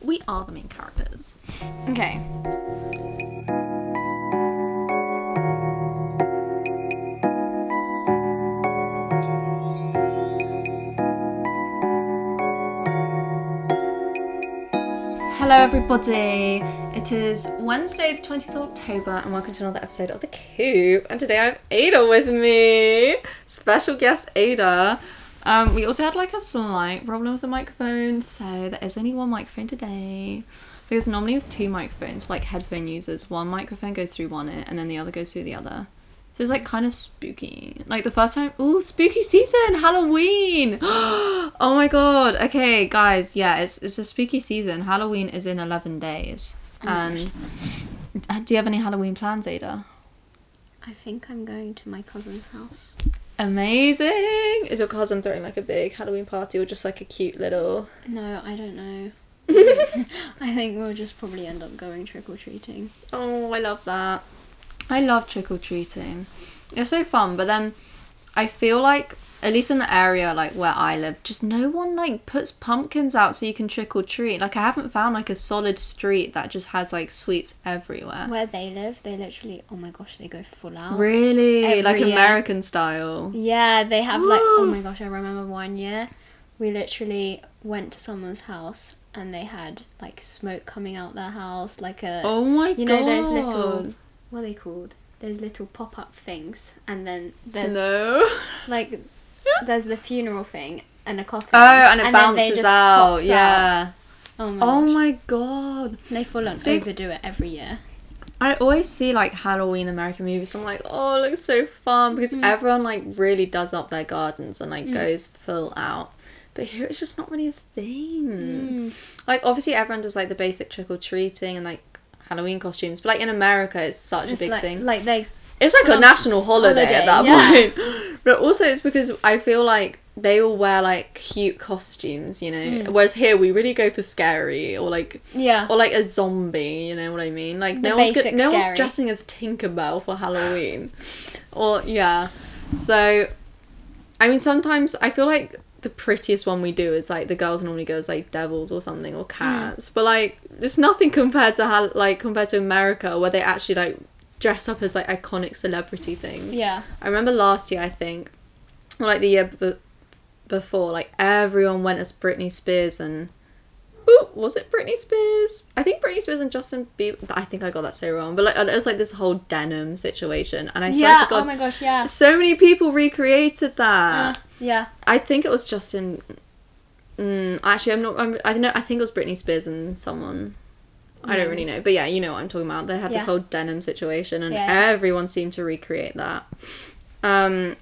We are the main characters. Okay. Hello, everybody. It is Wednesday, the 20th of October, and welcome to another episode of The Coop. And today I have Ada with me. Special guest Ada. Um, we also had like a slight problem with the microphone, so there is only one microphone today. Because normally with two microphones, like headphone users, one microphone goes through one ear and then the other goes through the other. So it's like kind of spooky. Like the first time, ooh, spooky season, Halloween. oh my god. Okay, guys, yeah, it's it's a spooky season. Halloween is in 11 days. And uh, do you have any Halloween plans, Ada? I think I'm going to my cousin's house. Amazing. Is your cousin throwing like a big Halloween party or just like a cute little No, I don't know. I think we'll just probably end up going trick or treating. Oh, I love that. I love trick or treating. It's so fun, but then I feel like at least in the area like where I live, just no one like puts pumpkins out so you can trick or treat. Like I haven't found like a solid street that just has like sweets everywhere. Where they live, they literally, oh my gosh, they go full out. Really? Every like year. American style. Yeah, they have like, oh my gosh, I remember one year we literally went to someone's house and they had like smoke coming out their house, like a, Oh my you god. know, those little, what are they called? Those little pop up things. And then there's No. like, there's the funeral thing and a coffin. Oh, and it bounces out. Yeah. Oh my Oh gosh. my god. They full on See- overdo it every year. I always see like Halloween American movies. So I'm like, oh, it looks so fun because Mm. everyone like really does up their gardens and like goes full out. But here it's just not really a thing. Like obviously everyone does like the basic trick or treating and like Halloween costumes, but like in America it's such It's a big like, thing. like they It's like a national holiday, at that holiday, point. But also it's because I feel like they all wear like cute costumes, you know. Hmm. Whereas here we really go for scary or like yeah. or like a zombie, you know what I mean? Like The no one's basic go- no one's dressing as Tinkerbell for Halloween. or yeah. So I mean sometimes I feel like the prettiest one we do is like the girls normally go as like devils or something or cats. But like there's nothing compared to how like compared to America where they actually like dress up as like iconic celebrity things. Yeah. I remember last year, I think, or like the year b- before, like everyone went as Britney Spears and. Ooh, was it Britney Spears? I think Britney Spears and Justin Bieber. I think I got that so wrong, but like it was like this whole denim situation, and I swear Yeah. to God, Oh my gosh. Yeah. so many people recreated that. Uh, yeah. I think it was Justin. Mm, actually, I'm not. I'm, I know. I think it was Britney Spears and someone. I don't really know, but yeah, you know what I'm talking about. They had this whole denim situation, and Yeah, yeah. everyone seemed to recreate that. Um,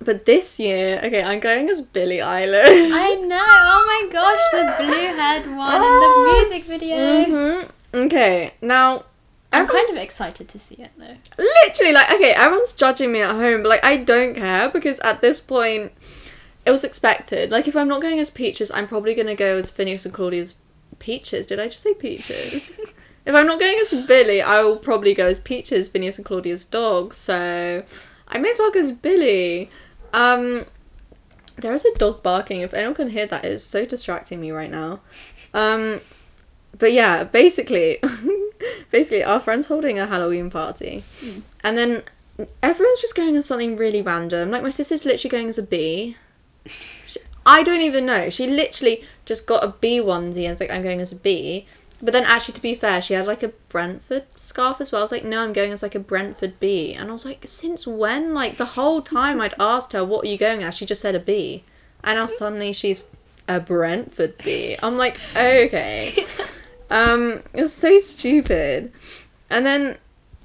but this year, okay, I'm going as Billie Eilish. I know. Oh my gosh, the blue haired one in the music video. hmm Okay, now. I'm kind of excited to see it though. literally like okay everyone's judging me at home but like i don't care because at this point it was expected like if i'm not going as peaches i'm probably going to go as Finneas and claudia's peaches. Did i just say peaches? If i'm not going as Billie i will probably go as peaches Finneas and claudia's dog so i may as well go as Billie. Um there is a dog barking. If anyone can hear that it's so distracting me right now. Um but yeah basically basically our friend's holding a halloween party. And then everyone's just going as something really random. Like my sister's literally going as a bee. I don't even know. She literally just got a bee onesie and was like, I'm going as a bee. But then actually, to be fair, she had like a Brentford scarf as well. I was like, no, I'm going as like a Brentford bee. And I was like, since when? Like the whole time I'd asked her, what are you going as? She just said a bee. And now suddenly she's a Brentford bee. I'm like, okay. Um, it was so stupid. And then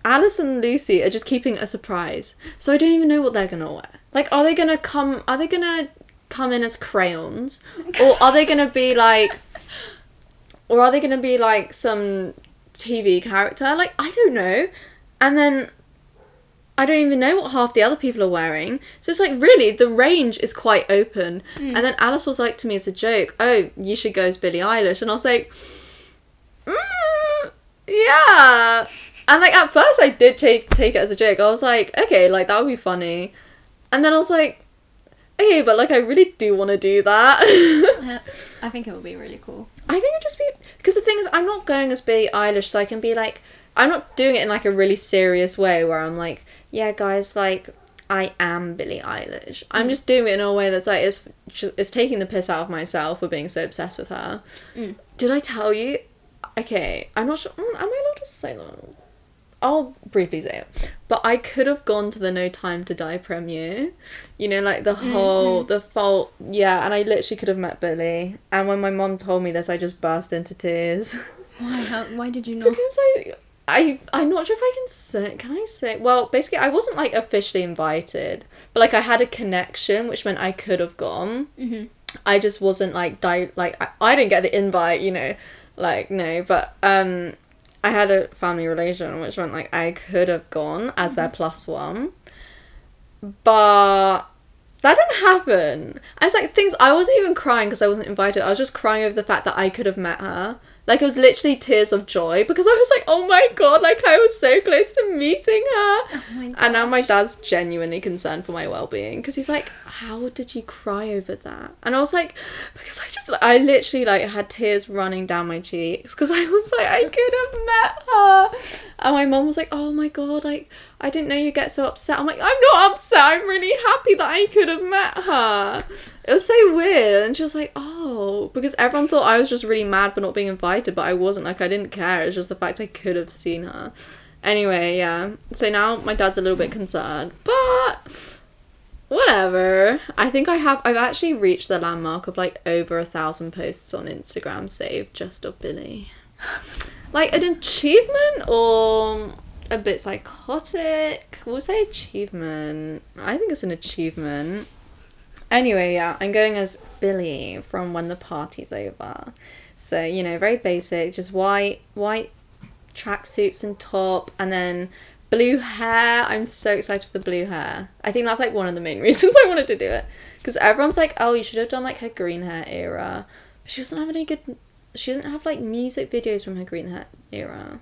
Alice and Lucy are just keeping a surprise. So I don't even know what they're gonna wear. Like, are they gonna come? Are they gonna come in as crayons, or are they gonna be like, or are they gonna be like some TV character? Like, I don't know. And then I don't even know what half the other people are wearing. So it's like really the range is quite open. And then Alice was like to me as a joke, "Oh, you should go as Billie Eilish," and I was like, mm, "Yeah." And like at first I did take take it as a joke. I was like, "Okay, like that would be funny," and then I was like, "Okay, but like I really do want to do that." I think it would be really cool. I think it'd just be because the thing is, I'm not going as Billie Eilish, so I can be like, I'm not doing it in like a really serious way where I'm like, yeah, guys, like I am Billie Eilish. I'm just doing it in a way that's like it's it's taking the piss out of myself for being so obsessed with her. Mm. Did I tell you? Okay, I'm not sure. mm, Am I allowed to say that? I'll briefly say it. But I could have gone to the No Time to Die premiere. You know, like the whole, the fault. Yeah, and I literally could have met Billie. And when my mom told me this, I just burst into tears. Why? How, why did you not? because I. I I'm not sure if I can say can I say well basically I wasn't like officially invited but like I had a connection which meant I could have gone Mhm. I just wasn't like di- like I, I didn't get the invite you know like no but um I had a family relation which meant like I could have gone as their mm-hmm. plus one but that didn't happen. And it's like things I wasn't even crying because I wasn't invited. I was just crying over the fact that I could have met her like it was literally tears of joy because I was like oh my god like I was so close to meeting her Oh and now my dad's genuinely concerned for my well-being because he's like, "How did you cry over that?" And I was like, "Because I just, I literally like had tears running down my cheeks because I was like, I could have met her." And my mom was like, "Oh my god, like I didn't know you get so upset." I'm like, "I'm not upset. I'm really happy that I could have met her." It was so weird, and she was like, "Oh," because everyone thought I was just really mad for not being invited, but I wasn't. Like I didn't care. It's just the fact I could have seen her. Anyway, yeah. So now my dad's a little bit concerned, but whatever. I think I have. I've actually reached the landmark of like over a thousand posts on Instagram saved just of Billie. like an achievement or a bit psychotic. We'll say achievement. I think it's an achievement. Anyway, yeah, I'm going as Billie from When the Party's Over. So, you know, very basic, just white, white tracksuits and top, and then blue hair. I'm so excited for the blue hair. I think that's like one of the main reasons I wanted to do it. Because everyone's like, oh, you should have done like her green hair era. She doesn't have any good. She doesn't have like music videos from her green hair era.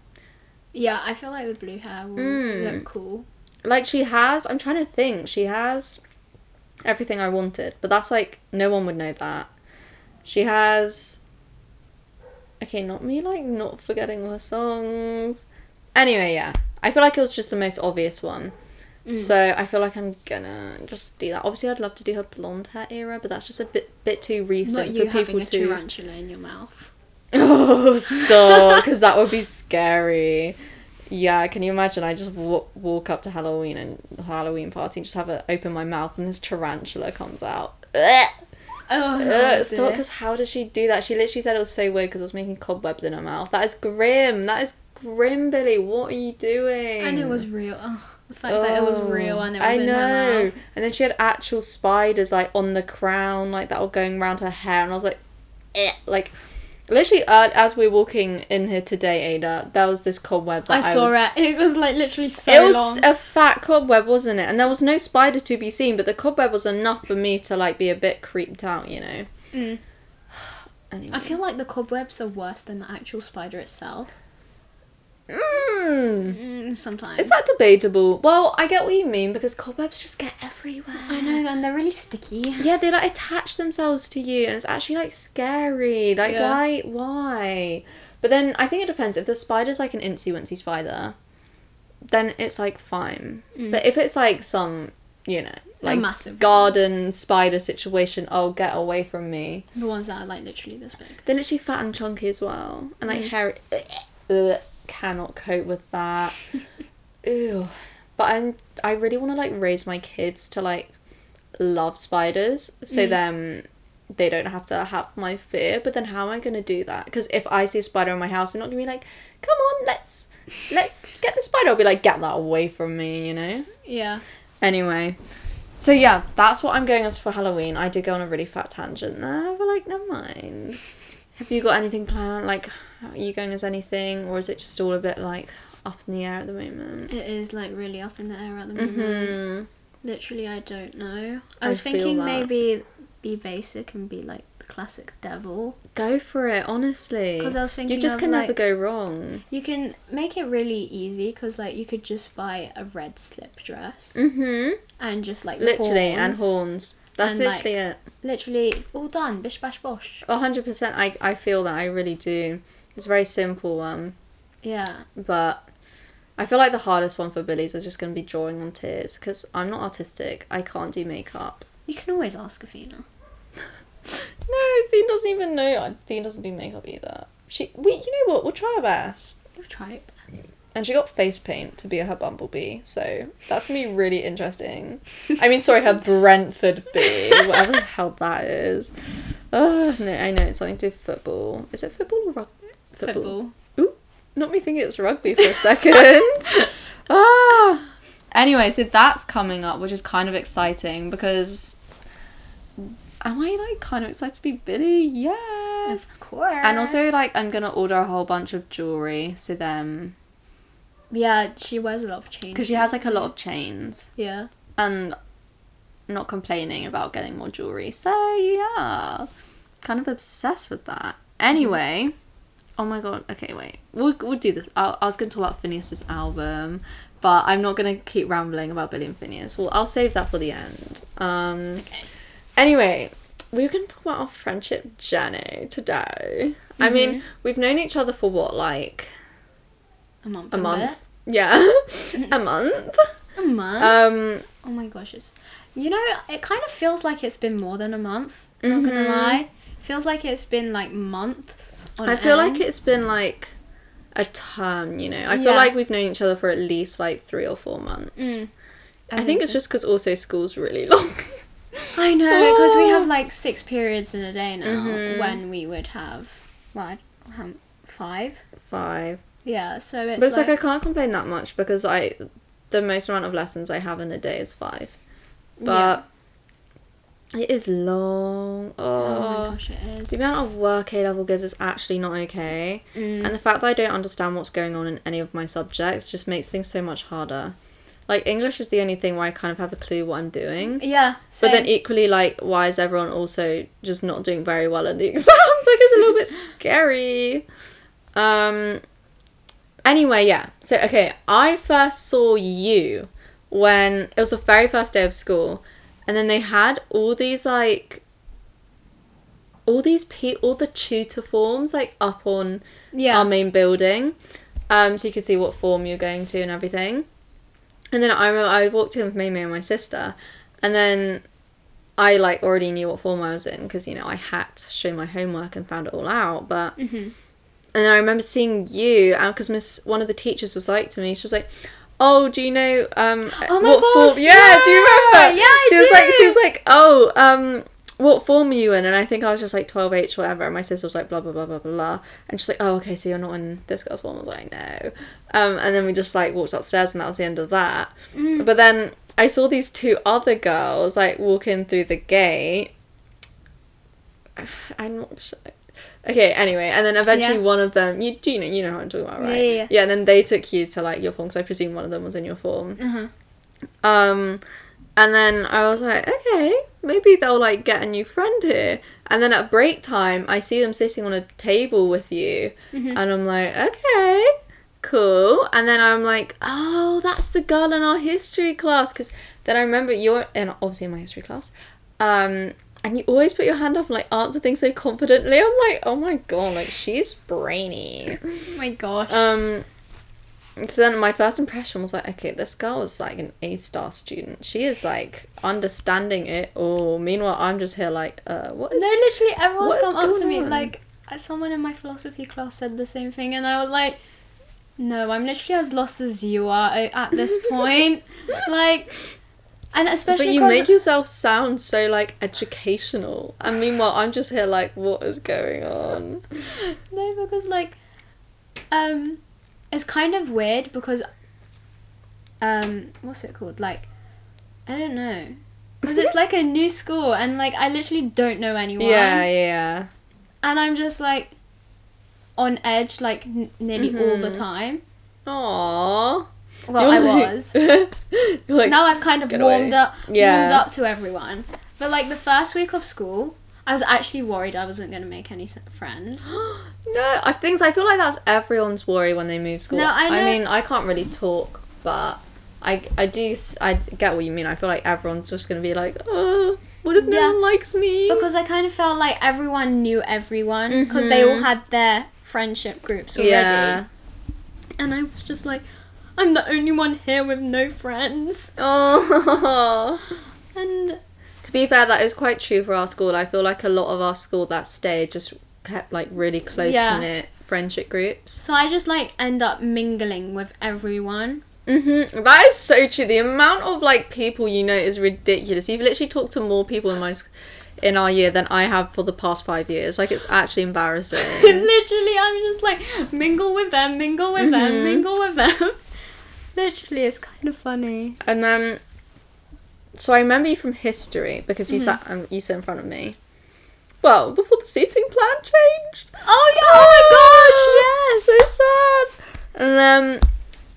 Yeah, I feel like the blue hair will Mm. look cool. Like she has. I'm trying to think. She has everything I wanted. But that's like, no one would know that. She has. Okay, not me like not forgetting all her songs. Anyway, yeah. I feel like it was just the most obvious one. Mm. So I feel like I'm gonna just do that. Obviously, I'd love to do her blonde hair era, but that's just a bit bit too Not recent you for people having a to. tarantula in your mouth. Oh, stop! Because that would be scary. Yeah, can you imagine? I just w- walk up to Halloween and Halloween party and just have it open my mouth and this tarantula comes out. Ugh, Oh, ugh, stop! Because how does she do that? She literally said it was so weird because it was making cobwebs in her mouth. That is grim. That is grim, Billie. What are you doing? And it was real. Oh, the fact that it was real and it was I in know. her mouth. And then she had actual spiders like on the crown, like that were going around her hair, and I was like, eh. like, literally, uh, as we were walking in here today, Ada, there was this cobweb. That I That saw was, it. It was like literally so it was long. a fat cobweb, wasn't it? And there was no spider to be seen, but the cobweb was enough for me to like be a bit creeped out, you know. Mm. Anyway. I feel like the cobwebs are worse than the actual spider itself. Mm. Mm, sometimes. Is that debatable? Well, I get what you mean because cobwebs just get everywhere. I know, and they're really sticky. Yeah, they like attach themselves to you, and it's actually like scary. Like, Yeah. why? Why? But then I think it depends. If the spider's like an incy wincy spider, then it's like fine. Mm. But if it's like some, you know, like massive one. garden spider situation, oh, get away from me. The ones that are like literally this big. They're literally fat and chunky as well, and like Mm. hairy. Cannot cope with that. Ew. But I'm I really want to like raise my kids to like love spiders, so Mm. then they don't have to have my fear. But then how am I gonna do that? Because if I see a spider in my house, I'm not gonna be like, come on, let's let's get the spider. I'll be like, get that away from me, you know. Yeah. Anyway. So yeah, that's what I'm going as for Halloween. I did go on a really fat tangent there, but like, never mind. Have you got anything planned? Like, are you going as anything, or is it just all a bit like up in the air at the moment? It is like really up in the air at the moment. Mm-hmm. Literally, I don't know. I I was thinking that. maybe be basic and be like the classic devil. Go for it, honestly. Because I was thinking You just can never go wrong. You can make it really easy because like you could just buy a red slip dress Mm-hmm. and just like Literally, and horns. That's And, like- literally it. Literally all done. Bish bash bosh. A hundred percent. I I feel that I really do. It's a very simple one, Yeah. but I feel like the hardest one for Billie's is just going to be drawing on tears because I'm not artistic. I can't do makeup. You can always ask Athena. No, Thea doesn't even know. Thea doesn't do makeup either. She, we, you know what? We'll try our best. We'll try tried. And she got face paint to be her bumblebee, so that's gonna be really interesting. I mean, sorry, her Brentford bee, whatever the hell that is. Oh no, I know it's something to do with football. Is it football or rugby? Football. Ooh, not me thinking it's rugby for a second. ah. Anyway, so that's coming up, which is kind of exciting because am I like kind of excited to be Billie? Yes. Of course. And also, like, I'm gonna order a whole bunch of jewelry, so then Yeah, she wears a lot of chains. because she has like a lot of chains, Yeah. and not complaining about getting more jewelry. So yeah, kind of obsessed with that. Anyway, oh my god. Okay, wait. We'll we'll do this. I, I was gonna talk about Finneas's album, but I'm not gonna keep rambling about Billie and Finneas. Well, I'll save that for the end. Um. Okay. Anyway, we're going to talk about our friendship journey today. I mean, we've known each other for what, like A month. a month? Yeah, a month. A month. Um, oh my gosh, it's. You know, it kind of feels like it's been more than a month. Not gonna Mhm. lie. Feels like it's been like months. On I feel end. like it's been like a term. You know, I feel Yeah. like we've known each other for at least like three or four months. Mm, I, think, it's so. just because also school's really long. I know because we have like six periods in a day now. Mhm. When we would have, what, um, five? Five, Yeah. So it's. but it's like, like I can't complain that much because I, the most amount of lessons I have in a day is five, but it is long. Oh Oh. my gosh, it is. The amount of work A level gives is actually not okay. Mm. And the fact that I don't understand what's going on in any of my subjects just makes things so much harder. Like, English is the only thing where I kind of have a clue what I'm doing. Yeah. But then equally, like, why is everyone also just not doing very well in the exams? Like, it's a little bit scary. Um. Anyway, yeah. So, okay, I first saw you when it was the very first day of school, and then they had all these like all these pe all the tutor forms like up on yeah. our main building, um, so you could see what form you're going to and everything. And then I remember I walked in with Mimi and my sister, and then I like already knew what form I was in because you know I had to show my homework and found it all out. But Mhm. And I remember seeing you, and because Miss one of the teachers was like to me, she was like. Oh, do you know um Oh my what gosh, form? Yeah, do you remember? yeah, I she was like, she was like, oh, um, what form are you in? And I think I was just like 12H or whatever. And my sister was like, blah, blah, blah, blah, blah. And she's like, oh, okay, so you're not in this girl's form. I was like, no. Um, and then we just like walked upstairs and that was the end of that. Mm. But then I saw these two other girls like walking through the gate. I'm not sure. Okay, anyway, and then eventually Yeah. one of them, you do you know, you know how I'm talking about, right? Yeah, yeah, yeah. Yeah, and then they took you to like your form, because I presume one of them was in your form. Uh-huh. Um, and then I was like, okay, maybe they'll like get a new friend here. And then at break time, I see them sitting on a table with you, Mhm. and I'm like, okay, cool. And then I'm like, oh, that's the girl in our history class, because then I remember you're in obviously in my history class, um. And you always put your hand up and like answer things so confidently. I'm like, oh my god, like she's brainy. Oh my gosh. Um, so then my first impression was like, okay, this girl is like an A star student. She is like understanding it. Oh, meanwhile, I'm just here like, uh, what is? no, literally everyone's come up to me on? like uh, someone in my philosophy class said the same thing, and I was like, "No, I'm literally as lost as you are uh, at this point." like, and especially But you make yourself sound so like educational, and meanwhile, I'm just here like, what is going on? No, because like, um, it's kind of weird because, um, what's it called? Like, I don't know, because it's like a new school and like I literally don't know anyone. Yeah, yeah. And I'm just like, on edge like n- nearly all the Mhm. time. Aww. Well, I was. You're like, now I've kind of warmed away. up, Yeah. warmed up to everyone. But like the first week of school, I was actually worried I wasn't gonna make any friends. No, I think I feel like that's everyone's worry when they move school. No, I know- mean, I can't really talk, but I I do I get what you mean. I feel like everyone's just gonna be like, oh, what if no one likes me? because I kind of felt like everyone knew everyone because they mm-hmm. all had their friendship groups already. Yeah. And I was just like, I'm the only one here with no friends. Oh. And to be fair, that is quite true for our school. I feel like a lot of our school that stayed just kept like really close Yeah. knit friendship groups. so I just like end up mingling with everyone. Mm-hmm. That is so true. The amount of like people you know is ridiculous. You've literally talked to more people in my s- in our year than I have for the past five years. Like it's actually embarrassing. Literally, I'm just like mingle with them, mingle with them, Mhm. mingle with them. Literally, it's kind of funny. and then, so I remember you from history because you Mhm. sat um, you sat in front of me. Well, before the seating plan changed. Oh yeah! Oh my gosh! Yes. so sad. And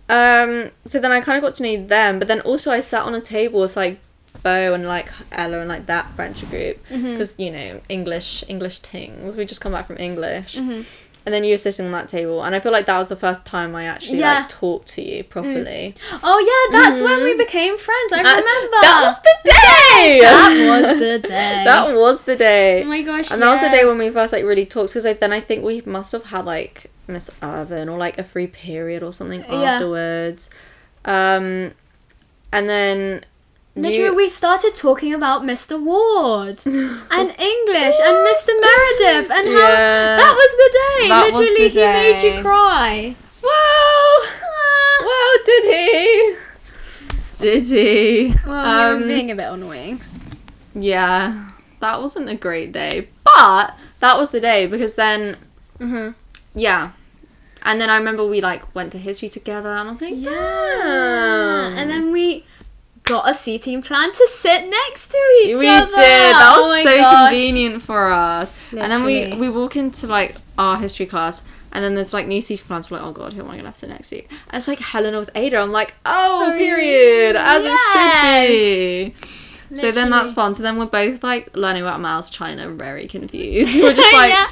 then, um, so then I kind of got to know them, but then also I sat on a table with like Bo and like Ella and like that friendship group because you know English English things. We just come back from English, Mhm. And then you were sitting on that table, and I feel like that was the first time I actually Yeah. like talked to you properly. Oh yeah, that's when we Mhm. became friends. I Uh, remember. that was the day. That was the day. that was the day. Oh my gosh! And that was the day when we first like really talked because like, then I think we must have had like Miss Irvin or like a free period or something Yeah. afterwards. Um, and then Literally, you, we started talking about Mr. Ward and English and Mr. Meredith and how Yeah. that was the day. That Literally, the he made you cry. wow, wow, did he? Did he? Well, he was Um, being a bit annoying. Yeah, that wasn't a great day, but that was the day because then Mm-hmm. yeah. And then I remember we like went to history together, and I was like, Yeah. "Damn." And then we got a seating plan to sit next to each we other. did. That Oh was my so gosh. convenient for us. And then we we walk into like our history class, and then there's like new seating plans. We're like, oh god, who am I gonna sit next to? And it's like Helena with Ada. I'm like, oh, Oh, period, as it should be. So then that's fun. So then we're both like learning about Mao's China, very confused. We're just like, Yeah.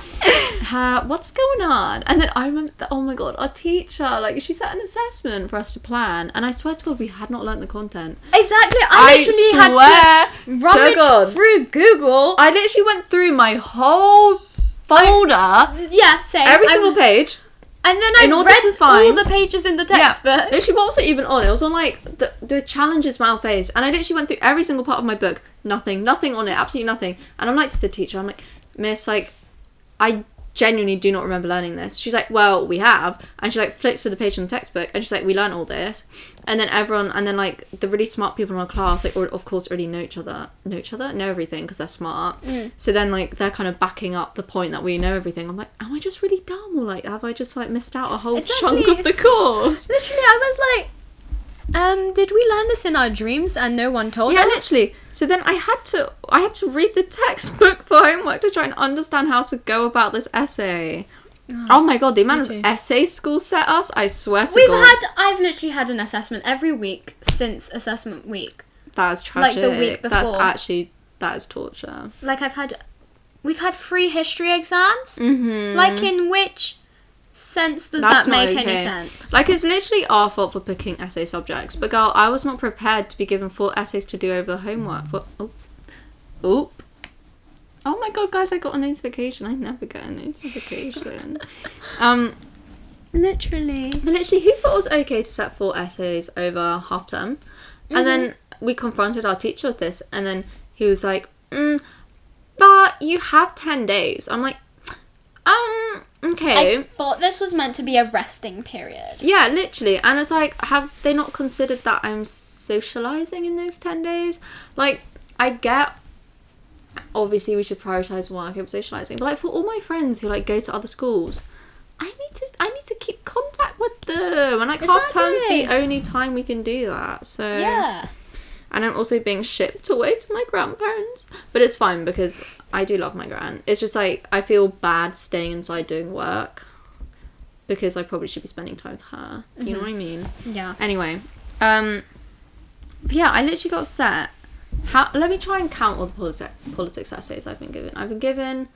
uh, what's going on? And then I remember, that, oh my god, our teacher, like, she set an assessment for us to plan, and I swear to God, we had not learned the content. Exactly. I, literally had to rummage God. through Google. I literally went through my whole folder, yeah, same. every I- single page. And then I in order read to find- all the pages in the textbook. Yeah. Literally, what was it even on? It was on like the the challenges Mao faced, and I literally went through every single part of my book. Nothing, nothing on it, absolutely nothing. And I'm like to the teacher, I'm like, Miss, like, I genuinely do not remember learning this. She's like, Well, we have, and she like flips to the page in the textbook, and she's like, We learned all this, and then everyone, and then like the really smart people in our class, like, or, of course, already know each other, know each other, know everything because they're smart. Mm. So then like they're kind of backing up the point that we know everything. I'm like, Am I just really dumb, or like have I just like missed out a whole chunk of the course? Literally, I was like, um, did we learn this in our dreams and no one told Yeah, us? literally. So then I had to I had to read the textbook for homework to try and understand how to go about this essay. Oh, my god, the amount of essay school set us, I swear to We've god. had, I've literally had an assessment every week since assessment week. that is tragic. like the week That's before. actually that is torture. Like I've had, we've had free history exams. Mm-hmm. Like in which sense does That's that make any sense? Like it's literally our fault for picking essay subjects. But girl, I was not prepared to be given four essays to do over the homework. For oh, oop. Oh my god, guys! I got a notification. I never get a notification. um, Literally. But literally, who thought it was okay to set four essays over half term? And then we confronted our teacher with this, and then he was like, mm, "But you have ten days." I'm like, "Um, okay." I thought this was meant to be a resting period. Yeah, literally. And it's like, have they not considered that I'm socializing in those 10 days? Like, I get, obviously, we should prioritize work over socializing, but like, for all my friends who like go to other schools, I need to, I need to keep contact with them. And like, half term's the only time we can do that. So, Yeah. and I'm also being shipped away to my grandparents. But it's fine because I do love my gran. It's just like I feel bad staying inside doing work because I probably should be spending time with her. You know what I mean? Yeah. Anyway, um, yeah, I literally got set. How? Let me try and count all the politics politics essays I've been given. I've been given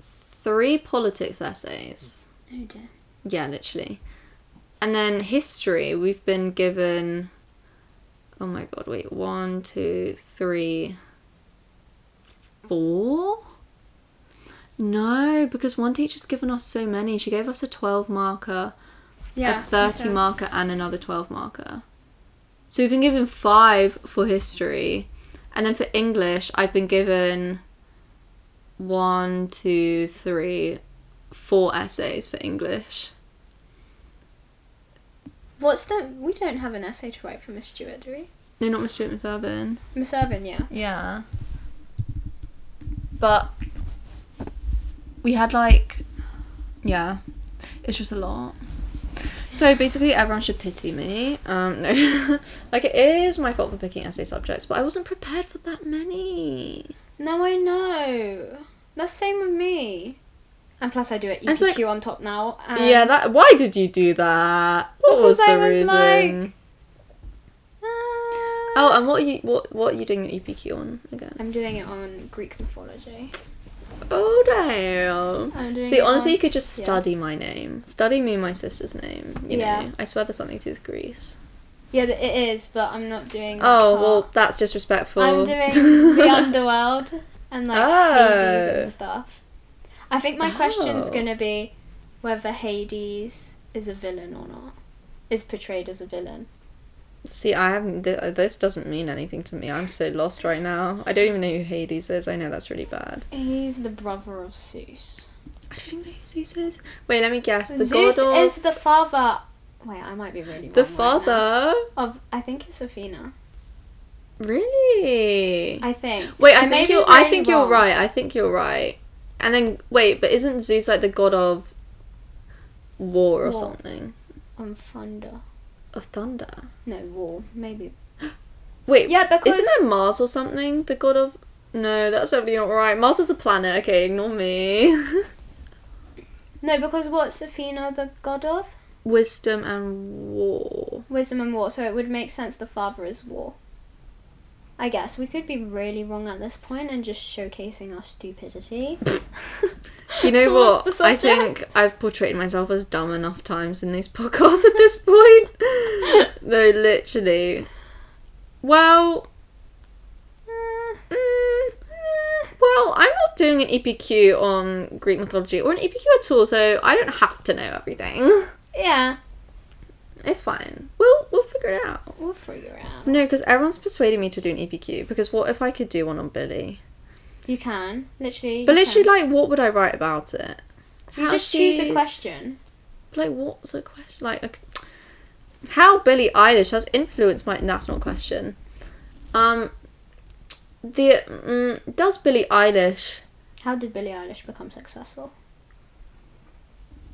three politics essays. Oh dear. Yeah, literally. And then history, we've been given. Oh my god, wait. One, two, three, four? No, because one teacher's given us so many. She gave us a 12 marker, Yeah. a 30 so- marker, and another 12 marker. So we've been given five for history. And then for English, I've been given one, two, three, four essays for English. What's the? We don't have an essay to write for Miss Stewart, do we? No, not Miss Stewart, Miss Irvin. Miss Irvin, yeah. Yeah. But we had like yeah. It's just a lot. So basically everyone should pity me. Um no. like it is my fault for picking essay subjects, but I wasn't prepared for that many. No, I know. That's the same with me. And plus, I do it EPQ like- on top now. Yeah, that why did you do that? What was the I was reason? like- oh, and what are you what what are you doing your EPQ on again? I'm doing it on Greek mythology. Oh damn. I'm doing See, it honestly, on- you could just yeah. study my name. Study me and my sister's name. You Yeah. know, I swear there's something to do with Greece. Yeah, it is, but I'm not doing. Oh part. well, that's disrespectful. I'm doing the underworld and like Hades Oh. and stuff. I think my question's Oh. gonna be whether Hades is a villain or not. Is portrayed as a villain. See, I haven't. Th- this doesn't mean anything to me. I'm so lost right now. I don't even know who Hades is. I know that's really bad. He's the brother of Zeus. I don't even know who Zeus is. Wait, let me guess. The Zeus god of is the father. Wait, I might be really wrong. the right father. of. I think it's Athena. Really? I think. Wait, I, may think you're. I really think you're right. I think you're right. And then wait, but isn't Zeus like the god of war or War. something? On thunder. Of thunder. No war. Maybe. Wait, Yeah, because Isn't there Mars or something? The god of. No, that's definitely not right. Mars is a planet. Okay, ignore me. no, because what's Athena the god of? Wisdom and war. Wisdom and war. So it would make sense the father is war. I guess we could be really wrong at this point and just showcasing our stupidity. You know what? the I think I've portrayed myself as dumb enough times in these podcasts at this point. no, literally. Well, Eh, mm, well, I'm not doing an EPQ on Greek mythology or an EPQ at all, so I don't have to know everything. yeah, It's fine. We'll we'll figure it out. we'll figure it out. No, because everyone's persuading me to do an EPQ. Because what if I could do one on Billie? You can literally. But literally, can. like, what would I write about it? you How just choose a question. Like, what's the question? Like, like, how Billie Eilish has influenced my. That's not a question. Um, the mm, does Billie Eilish? How did Billie Eilish become successful?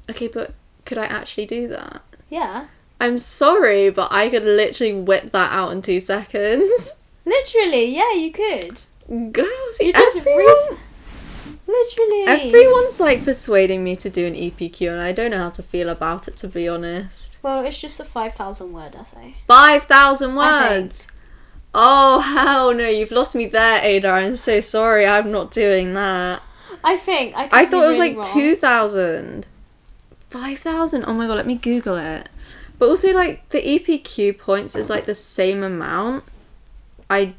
Okay, but could I actually do that? Yeah, I'm sorry, but I could literally whip that out in two seconds. literally. Yeah, you could. Girls, You just everyone, re- Literally. everyone's like persuading me to do an EPQ, and I don't know how to feel about it. To be honest. Well, it's just a five thousand word essay. 5,000 words. Oh, hell no, you've lost me there, Ada. I'm so sorry. I'm not doing that. I think. I, I thought it was really like wrong. 2,000. 5,000? Oh my god, let me Google it. But also, like, the EPQ points is like the same amount I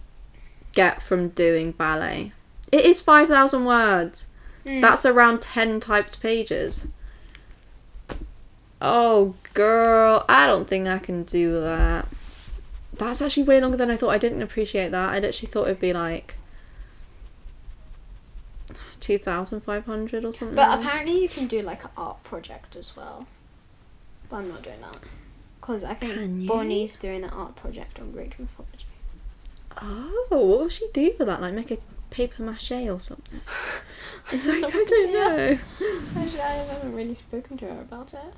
get from doing ballet. It is 5,000 words. Mm. That's around 10 typed pages. Oh, girl, I don't think I can do that. That's actually way longer than I thought. I didn't appreciate that. I literally thought it'd be like 2,500 or something. But apparently, you can do like an art project as well. But I'm not doing that because I think? Bonnie's doing an art project on Greek mythology. Oh, what will she do for that? Like make a paper mache or something? like, I don't know. Actually, I haven't really spoken to her about it.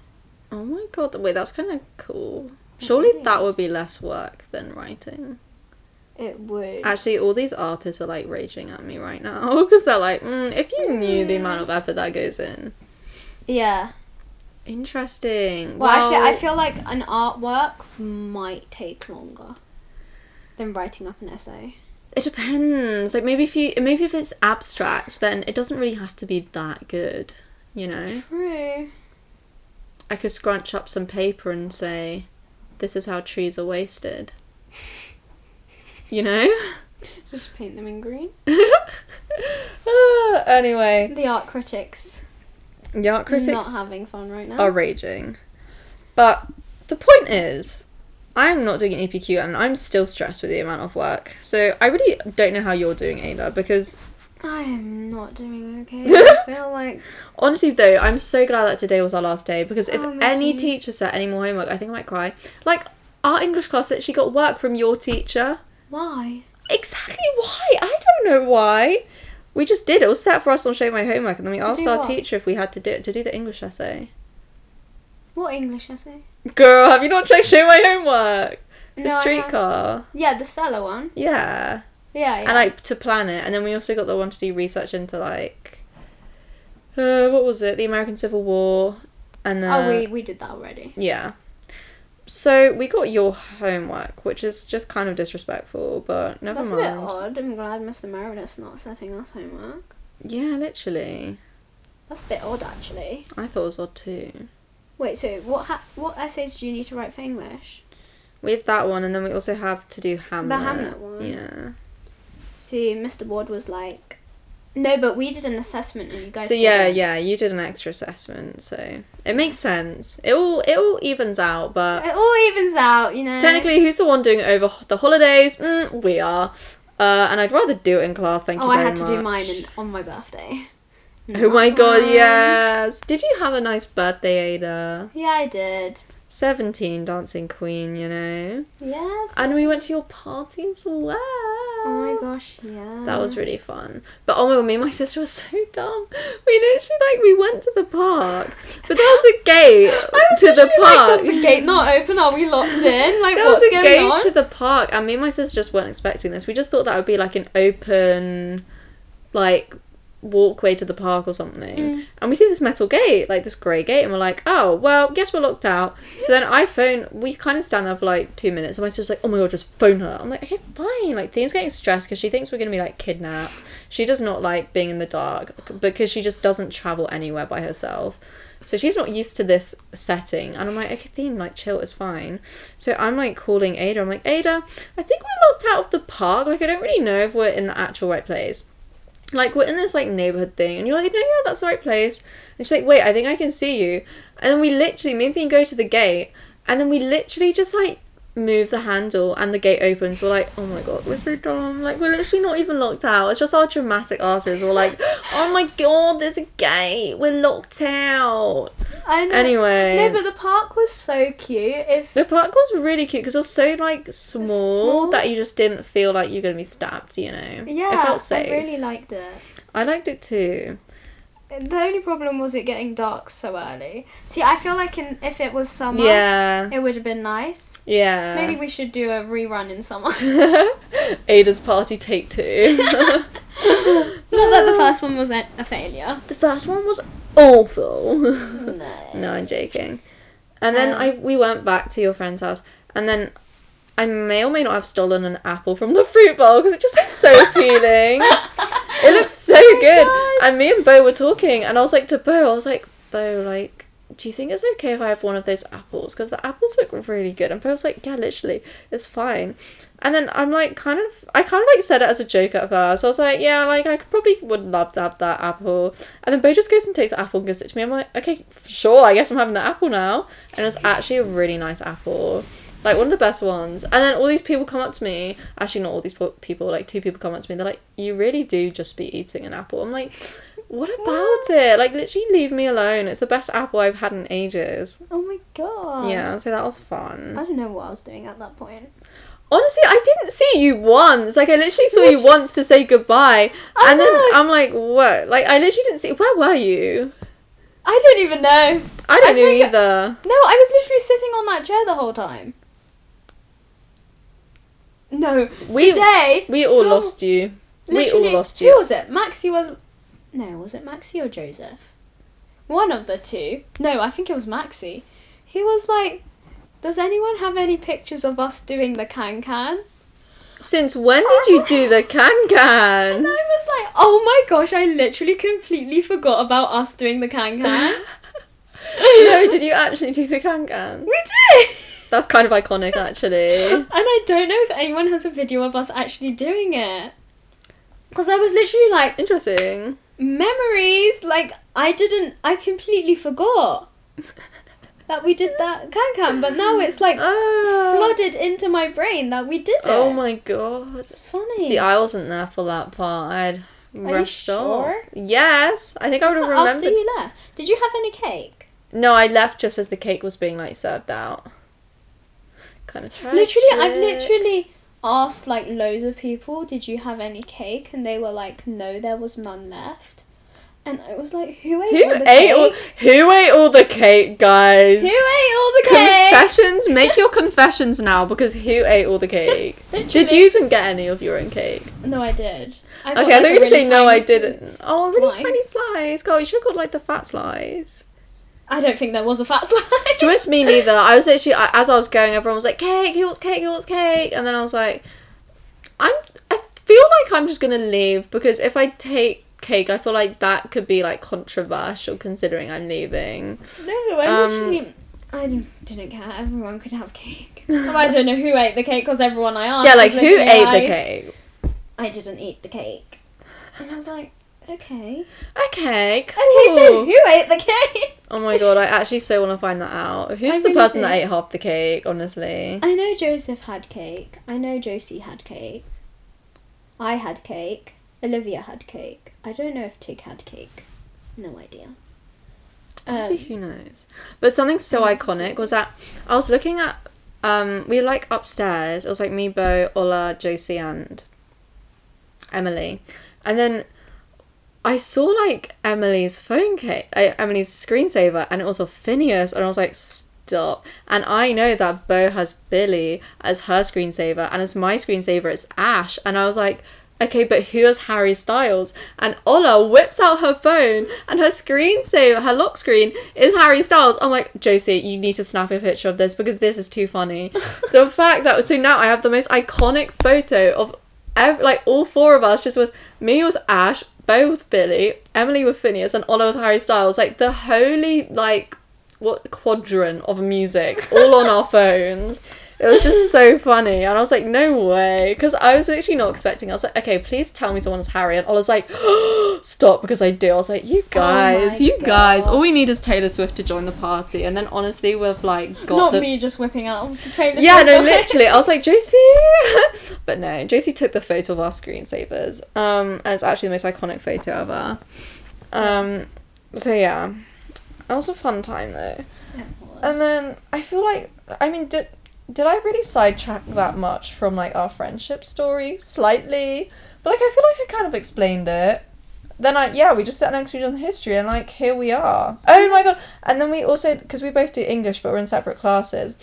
Oh my god, wait, that's kind of cool. Surely that would be less work than writing. It would. Actually, all these artists are like raging at me right now because they're like, mm, if you knew the amount of effort that goes in. yeah. Interesting. Well, actually, I feel like an artwork might take longer than writing up an essay. it depends. Like maybe if you maybe if it's abstract, then it doesn't really have to be that good. You know, True. I could scrunch up some paper and say, "This is how trees are wasted." You know. Just paint them in green. Anyway, The art critics, yeah, critics not having fun right now. are raging. But the point is, I'm not doing an EPQ and I'm still stressed with the amount of work. So I really don't know how you're doing, Ada, because I am not doing okay. I feel like honestly, though, I'm so glad that today was our last day because if Oh, any teacher set any more homework, I think I might cry. Like, our English class actually got work from your teacher. why? Exactly why? I don't know why. We just did. It was set for us on Show My Homework, and then we To asked our what? teacher if we had to do it to do the English essay. What English essay? Girl, have you not checked Show My Homework? The No, streetcar. Yeah, the Stella one. Yeah. Yeah, yeah. And like to plan it, and then we also got the one to do research into like, uh, what was it? The American Civil War, and uh, oh, we we did that already. yeah. So we got your homework, which is just kind of disrespectful, but never mind. That's a bit odd. I'm glad Mr. Meredith's not setting us homework. Yeah, literally. That's a bit odd, actually. I thought it was odd too. Wait, so what ha- what essays do you need to write for English? We have that one, and then we also have to do Hamlet. The Hamlet one. Yeah. See, Mr. Ward was like, no, but we did an assessment and you guys. So yeah, didn't." yeah, you did an extra assessment, so it makes sense. It all it all evens out, but It all evens out, you know. technically, who's the one doing it over the holidays? Mm, we are. Uh, and I'd rather do it in class. Thank Oh, you Oh, I had to do mine in, on my birthday. Oh my god, yes! Did you have a nice birthday, Ada? Yeah, I did. 17, dancing queen, you know? Yes. And we went to your party as well. oh my gosh, yeah. That was really fun. But oh my god, me and my sister were so dumb. We literally like we went to the park, but there was a gate to the like, park. does the gate not open? Are we locked in? Like, there what's was a going gate on? to the park, and me and my sister just weren't expecting this. We just thought that would be like an open, like walkway to the park or something. Mm. And we see this metal gate, like this grey gate, and we're like, oh well, guess we're locked out. So then I phone. We kind of stand there for like two minutes, and my sister's like, oh my god, just phone her. I'm like, okay, fine. Like Thea's getting stressed because she thinks we're gonna be like kidnapped. She does not like being in the dark because she just doesn't travel anywhere by herself. So she's not used to this setting, and I'm like, okay, Theme, like, chill, it's fine. So I'm like calling Ada. I'm like, Ada, I think we're locked out of the park. Like, I don't really know if we're in the actual right place. Like, we're in this like neighborhood thing, and you're like, no, yeah, that's the right place. And she's like, wait, I think I can see you. And then we literally, me and Theme go to the gate, and then we literally just like move the handle, and the gate opens. We're like, oh my god, we're so dumb. Like, we're literally not even locked out. It's just our dramatic asses. We're like, oh my god, there's a gate. We're locked out. I know. Anyway. No, but the park was so cute. If The park was really cute because it was so like small, Small. that you just didn't feel like you're gonna be stabbed. You know, yeah, it felt safe. I really liked it. I liked it too. The only problem was it getting dark so early. See, I feel like in, if it was summer, Yeah, it would have been nice. yeah. Maybe we should do a rerun in summer. Ada's party take two. Not that the first one was a, a failure. the first one was awful. No. no, I'm joking. And then Um, I we went back to your friend's house, and then I may or may not have stolen an apple from the fruit bowl because it just looks so appealing. It looks so Oh good. God. And me and Bo were talking, and I was like to Bo, I was like, Bo, like, do you think it's okay if I have one of those apples? Because the apples look really good. And Bo was like, yeah, literally, it's fine. And then I'm like, kind of, I kind of like said it as a joke at first. So I was like, yeah, like, I could probably would love to have that apple. And then Bo just goes and takes the apple and gives it to me. I'm like, okay, sure, I guess I'm having the apple now. And it was actually a really nice apple. Like one of the best ones. And then all these people come up to me. Actually, not all these po- people. Like two people come up to me. They're like, "You really do just be eating an apple." I'm like, "What about it? Like, literally, leave me alone. It's the best apple I've had in ages." Oh my god. Yeah, so that was fun. I don't know what I was doing at that point. Honestly, I didn't see you once. Like, I literally saw you once to say goodbye, I and then know. I'm like, "What?" Like, I literally didn't see. Where were you? I don't even know. I don't I know either. No, I was literally sitting on that chair the whole time. No, We- today We all lost you. We all lost Who you. was it? Maxie was. No, was it Maxie or Joseph? One of the two. No, I think it was Maxie. He was like, "Does anyone have any pictures of us doing the can can?" Since when did you do the can can? And? I was like, "Oh my gosh! I literally completely forgot about us doing the can can." no, did you actually do the can can? we did. That's kind of iconic, actually. And I don't know if anyone has a video of us actually doing it. Because I was literally like, Interesting. memories. Like I didn't. I completely forgot that we did that can can, but now it's like Ah. flooded into my brain that we did it. Oh my god. It's funny. See, I wasn't there for that part. I'd you rushed off. sure? Yes, I think I would have that after you left. Did you have any cake? No, I left just as the cake was being like served out. Kind of. Literally, I've literally asked like loads of people, "Did you have any cake?" And they were like, "No, there was none left." And I was like, "Who ate Who all the ate cake? all? Who ate all the cake, guys? Who ate all the cake?" Confessions. Make your confessions now because who ate all the cake? Did you even get any of your own cake? No, I did. I Okay, got, I like, thought you were gonna really say no, I didn't. Oh, a really slice. tiny slice. God, you should have got like the fat slice. I don't think there was a fat slice. To be honest, me neither. I was literally I- as I was going, everyone was like, "Cake, who wants cake? Who wants cake?" And then I was like, "I'm." I feel like I'm just gonna leave because if I take cake, I feel like that could be like controversial considering I'm leaving. No, I Um, literally. I didn't care. Everyone could have cake. I don't know who ate the cake because everyone I asked. yeah, like who ate like, the cake? I didn't eat the cake. And I was like, okay. Okay, cool. Okay, so who ate the cake? Oh my god, I actually so want to find that out. Who's I the really person that ate half the cake? Honestly, I know Joseph had cake. I know Josie had cake. I had cake. Olivia had cake. I don't know if Tig had cake. No idea. Honestly, Um, who knows? But something so iconic was that I was looking at. Um, we were like upstairs. It was like me, Bo, Ola, Josie, and Emily, and then I saw like Emily's phone case, uh, Emily's screensaver, and it was of Finneas, and I was like, stop. And I know that Bo has Billie as her screensaver, and as my screensaver, it's Ash, and I was like. Okay, but who is Harry Styles? And Ola whips out her phone and her screensaver, her lock screen is Harry Styles. I'm like, Josie, you need to snap a picture of this because this is too funny. the fact that so now I have the most iconic photo of ev- like all four of us just with me with Ash, Bo with Billie, Emily with Finneas, and Ola with Harry Styles. Like the holy like what quadrant of music all on our phones. It was just so funny, and I was like, "No way!" Because I was actually not expecting. I was like, "Okay, please tell me someone's Harry," and I was like, "Stop!" Because I do. I was like, "You guys, my you guys, all we need is Taylor Swift to join the party." And then honestly, we've like got Not the me just whipping out Taylor Swift. yeah, Swift no, literally. I was like, Josie. but no, Josie took the photo of our screensavers. Um, and it's actually the most iconic photo ever. Um, so yeah, that was a fun time though. It was. And then I feel like, I mean, did did I really sidetrack that much from like our friendship story slightly? But like, I feel like I kind of explained it. Then I yeah, we just sat next to each other in history, and like here we are. Oh my god! And then we also because we both do English, but we're in separate classes.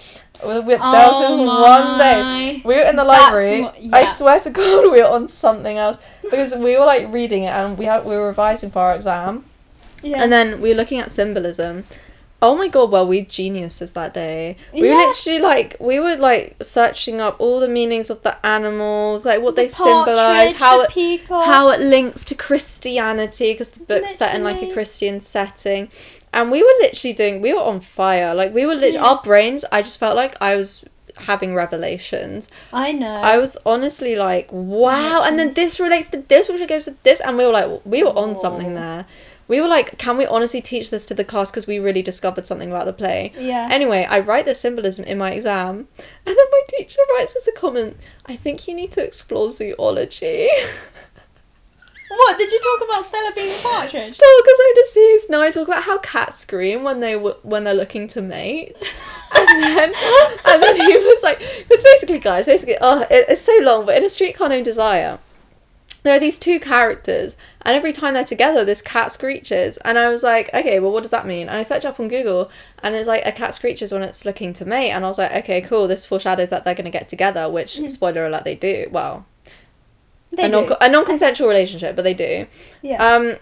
We, we, there was this Oh one day we were in the library. what- I swear to God, we were on something else because we were like reading it, and we had we were revising for our exam. Yeah. And then we were looking at symbolism. Oh my god, well we geniuses that day. We were Yes. literally like we were like searching up all the meanings of the animals, like what The they symbolize, how the it how it links to Christianity because the book's set in like a Christian setting. And we were literally doing we were on fire. Like we were literally Yeah. our brains, I just felt like I was having revelations. I know. I was honestly like, wow, and then this relates to this, which goes to this, and we were like, we were on something there. We were like, can we honestly teach this to the class because we really discovered something about the play? yeah. Anyway, I write the symbolism in my exam, and then my teacher writes as a comment, I think you need to explore zoology. what did you talk about? Stella being a partridge. Still, because I'm deceased. No, I talk about how cats scream when they w- when they're looking to mate, and then and then he was like, because basically, guys, basically, oh, it, it's so long, but in a streetcar named Desire, there are these two characters, and every time they're together, this cat screeches, and I was like, okay, well, what does that mean? And I search up on Google, and it's like a cat screeches when it's looking to mate, and I was like, okay, cool, this foreshadows that they're gonna get together, which spoiler alert, they do. Well, They a non do. a non consensual relationship, but they do. Yeah. Um,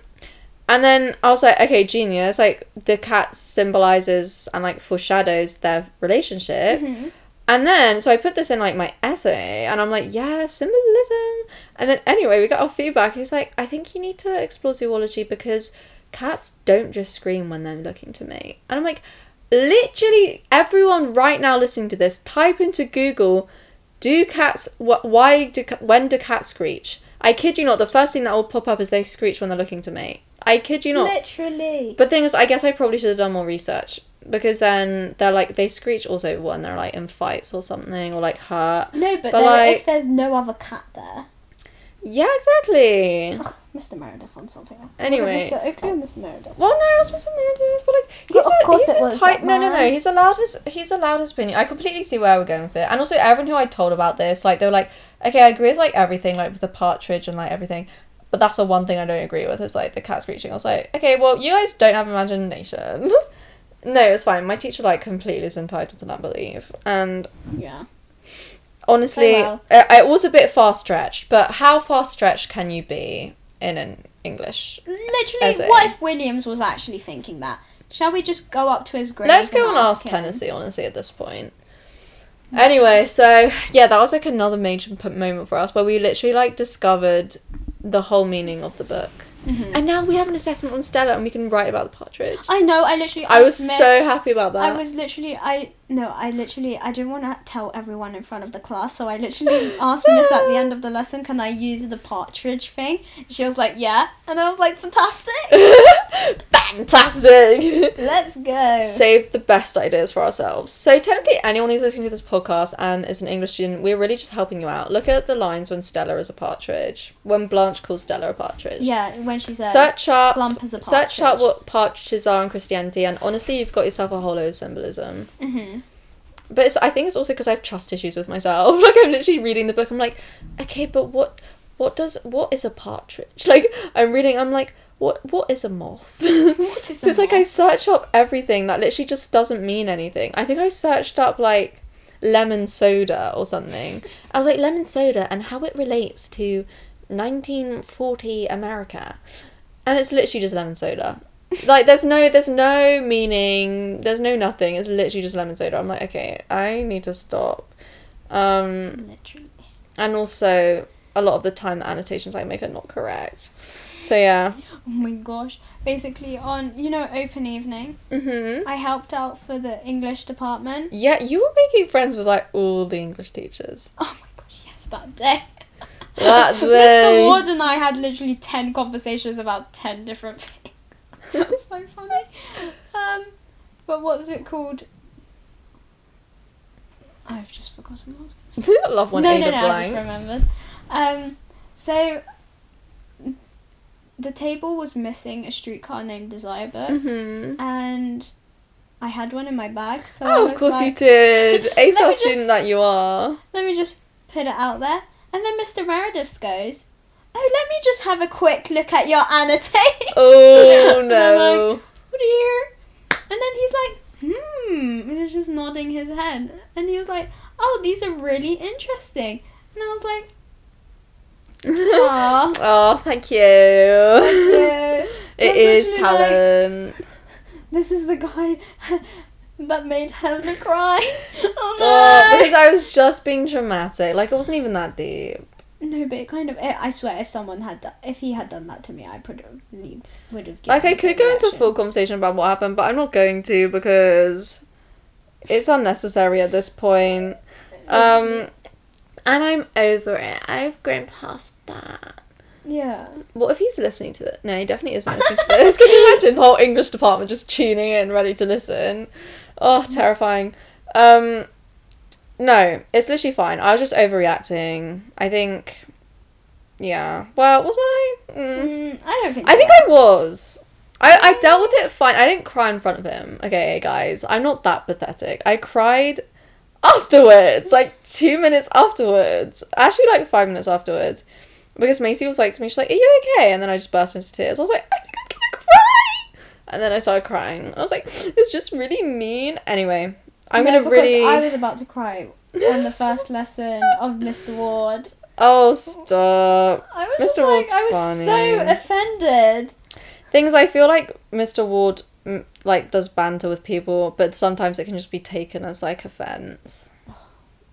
and then I was like, okay, genius. Like the cat symbolizes and like foreshadows their relationship. Mhm. And then so I put this in like my essay, and I'm like, yeah, symbolism. And then anyway, we got our feedback. He's like, I think you need to explore zoology because cats don't just scream when they're looking to mate. And I'm like, literally, everyone right now listening to this, type into Google, do cats? Wh- why do when do cats screech? I kid you not, the first thing that will pop up is they screech when they're looking to mate. I kid you not. Literally. But thing is, I guess I probably should have done more research because then they're like they screech also when they're like in fights or something or like hurt. no, but, but like- if there's no other cat there, Yeah, exactly. Ugh, Mr. Meredith on something. Anyway. it Mr. Oakley or Mr. Meredith? Well, no, I was Mr. Meredith, but like he's, of a, course he's it was. No, no, no. He's allowed his he's allowed his opinion. I completely see where we're going with it, and also everyone who I told about this, like they were like, okay, I agree with like everything, like with the partridge and like everything, but that's the one thing I don't agree with is like the cat screeching. I was like, okay, well, you guys don't have imagination. no, it's fine. My teacher like completely is entitled to that belief, and Yeah. honestly, Oh, I, it was a bit far stretched. But how far stretched can you be in an English Literally, Essay. what if Williams was actually thinking that? Shall we just go up to his grave? Let's go and ask him? Tennessee, honestly, at this point. Anyway, so yeah, that was like another major p- moment for us where we literally like discovered the whole meaning of the book. Mhm. And now we have an assessment on Stella and we can write about the partridge. I know. I literally. I was asked so happy about that. I was literally. I no. I literally. I didn't want to tell everyone in front of the class, so I literally asked Miss at the end of the lesson, "Can I use the partridge thing?" She was like, "Yeah," and I was like, "Fantastic! Fantastic! Let's go." Save the best ideas for ourselves. So technically, anyone who's listening to this podcast and is an English student, we're really just helping you out. Look at the lines when Stella is a partridge. When Blanche calls Stella a partridge. yeah, when she says, Search up "Plump as a partridge." Search up what partridges are in Christianity, and honestly, you've got yourself a whole load of symbolism. hmm But it's, I think it's also because I have trust issues with myself. Like I'm literally reading the book. I'm like, okay, but what, what does, what is a partridge? Like I'm reading. I'm like, what, what is a moth? What is so it's like I moth? search up everything that literally just doesn't mean anything. I think I searched up like lemon soda or something. I was like lemon soda and how it relates to 1940 America, and it's literally just lemon soda. Like there's no there's no meaning there's no nothing it's literally just lemon soda i'm like okay i need to stop um Literally. and also a lot of the time the annotations i make are not correct so yeah Oh my gosh! Basically, on you know open evening, mm-hmm I helped out for the English department. yeah you were making friends with like all the english teachers Oh my gosh! Yes, that day. That day Mr. Ward and I had literally ten conversations about ten different things. that was so funny. Um, but what's it called? I've just forgotten what. I was love when no, ada no, no, I just blanks remembered. Um, so the table was missing a streetcar named Desire book, mm-hmm. and I had one in my bag. So I oh of course you did ASOS student that you are Let me just put it out there. And then Mr. Meredith goes, "Oh, let me just have a quick look at your annotate." oh I'm like, no dear. And then he's like, hmm. And he's just nodding his head. And he was like, oh, these are really interesting. And I was like, oh thank you yeah. It That's is literally like- talent. This is the guy that made Helena cry. Oh, Stop. no. Because I was just being dramatic. Like, it wasn't even that deep. No, but it kind of. It, I swear, if someone had, do- if he had done that to me, I probably would have. Like, I given the same could go into a full conversation about what happened, but I'm not going to because it's unnecessary at this point. Um, and I'm over it. I've grown past that. Yeah. What if he's listening to it? No, he definitely isn't listening to this. Can you imagine the whole English department just tuning in, ready to listen? Oh, terrifying. Um, no, it's literally fine. I was just overreacting. I think, yeah. Well, was I? Mm. Mm, I don't think. I think I was. I, I dealt with it fine. I didn't cry in front of him. Okay, guys, I'm not that pathetic. I cried afterwards, like two minutes afterwards. Actually, like five minutes afterwards. Because Macy was like to me, she's like, Are you okay? And then I just burst into tears. I was like, I think I'm gonna cry. And then I started crying. I was like, It's just really mean. Anyway, I'm No, gonna really. I was about to cry on the first lesson of Mr. Ward. Oh, stop. I was Mr. just like, Ward's I was funny. so offended. Things I feel like Mr. Ward mm, like does banter with people, but sometimes it can just be taken as like offense.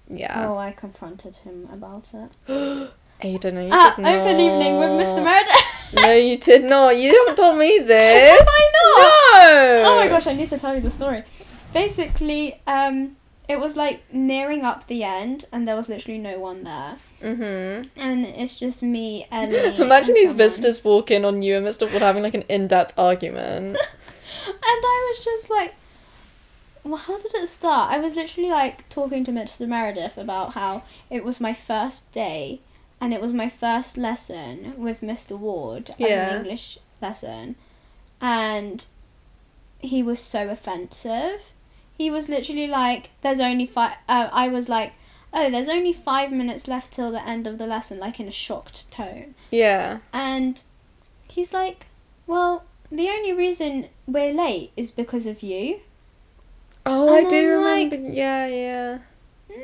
Yeah. Oh, I confronted him about it. Ada, no, you did not. Ah, did open evening with Mr. not. Meredith. no, you did not. You haven't told me this. Have I No. Oh my gosh, I need to tell you the story. Basically, um, it was like nearing up the end, and there was literally no one there, Mm-hmm. and it's just me, Ellie. Imagine these someone. visitors walk in on you and Mr. Ford having like an in-depth argument. And I was just like, well, how did it start? I was literally like talking to Mr. Meredith about how it was my first day and it was my first lesson with Mr. Ward as Yeah. an English lesson. And he was so offensive. He was literally like, there's only five. Uh, I was like, oh, there's only five minutes left till the end of the lesson, like in a shocked tone. Yeah. And he's like, Well, the only reason we're late is because of you. Oh, I do I'm like- remember. yeah, yeah. Mm,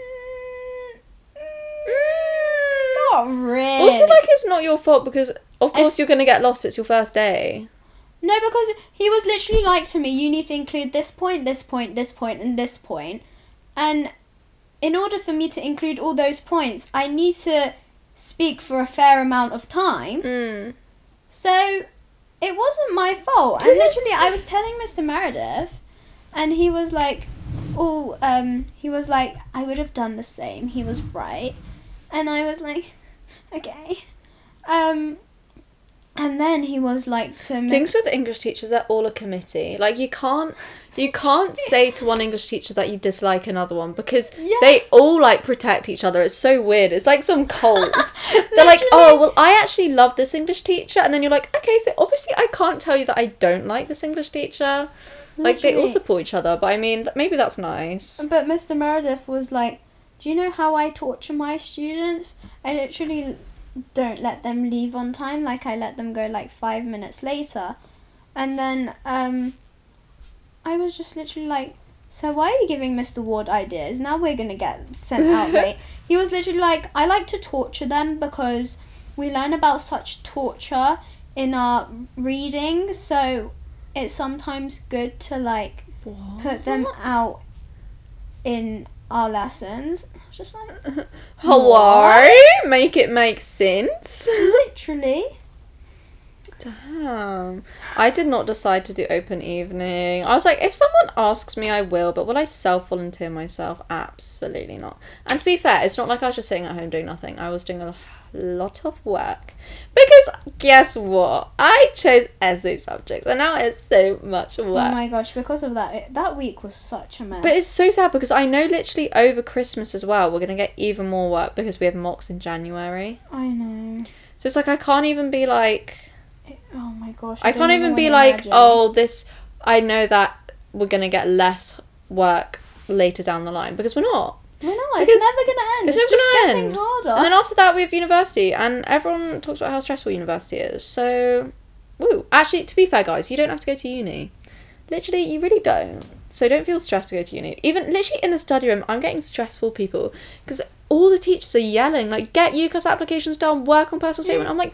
mm, not really. Also, like, it's not your fault because, of course, It's- you're gonna get lost. It's your first day. No, because he was literally like to me, You need to include this point, this point, this point, and this point. And in order for me to include all those points, I need to speak for a fair amount of time. Mm. So it wasn't my fault. And literally, I was telling Mr. Meredith, and he was like, "Oh, um, he was like, I would have done the same. He was right." And I was like, "Okay." Um, and then he was like Things with English teachers, they're all a committee. Like you can't, you can't say to one English teacher that you dislike another one because Yeah. they all like protect each other. It's so weird. It's like some cult. they're like, oh well, I actually love this English teacher, and then you're like, okay, so obviously I can't tell you that I don't like this English teacher. Like they all support each other, but I mean, maybe that's nice. But Mr. Meredith was like, Do you know how I torture my students? I literally don't let them leave on time. Like, I let them go like five minutes later. And then um, I was just literally like, So why are you giving Mr. Ward ideas? Now we're going to get sent out late. He was literally like, I like to torture them because we learn about such torture in our reading. So it's sometimes good to like put them out in our lessons. Was just like, Hello, make it make sense. literally. Damn. I did not decide to do open evening. I was like, if someone asks me, I will, but will I self volunteer myself? Absolutely not. And to be fair, it's not like I was just sitting at home doing nothing. I was doing a lot of work. Because guess what? I chose essay subjects and now it's so much oh work. Oh my gosh, because of that, it, that week was such a mess. But it's so sad because I know literally over Christmas as well, we're going to get even more work because we have mocks in January. I know. So it's like I can't even be like, It- oh my gosh. I don't can't even be like, imagine. oh, this. I know that we're gonna get less work later down the line because we're not. We're not. It's never gonna end. it's It's, never just gonna getting end. harder. And then after that, we have university, and everyone talks about how stressful university is. So, woo. Actually, to be fair, guys, you don't have to go to uni. Literally, you really don't. So don't feel stressed to go to uni. Even literally in the study room, I'm getting stressful people because all the teachers are yelling like, "Get UCAS applications done, work on personal statement." I'm like,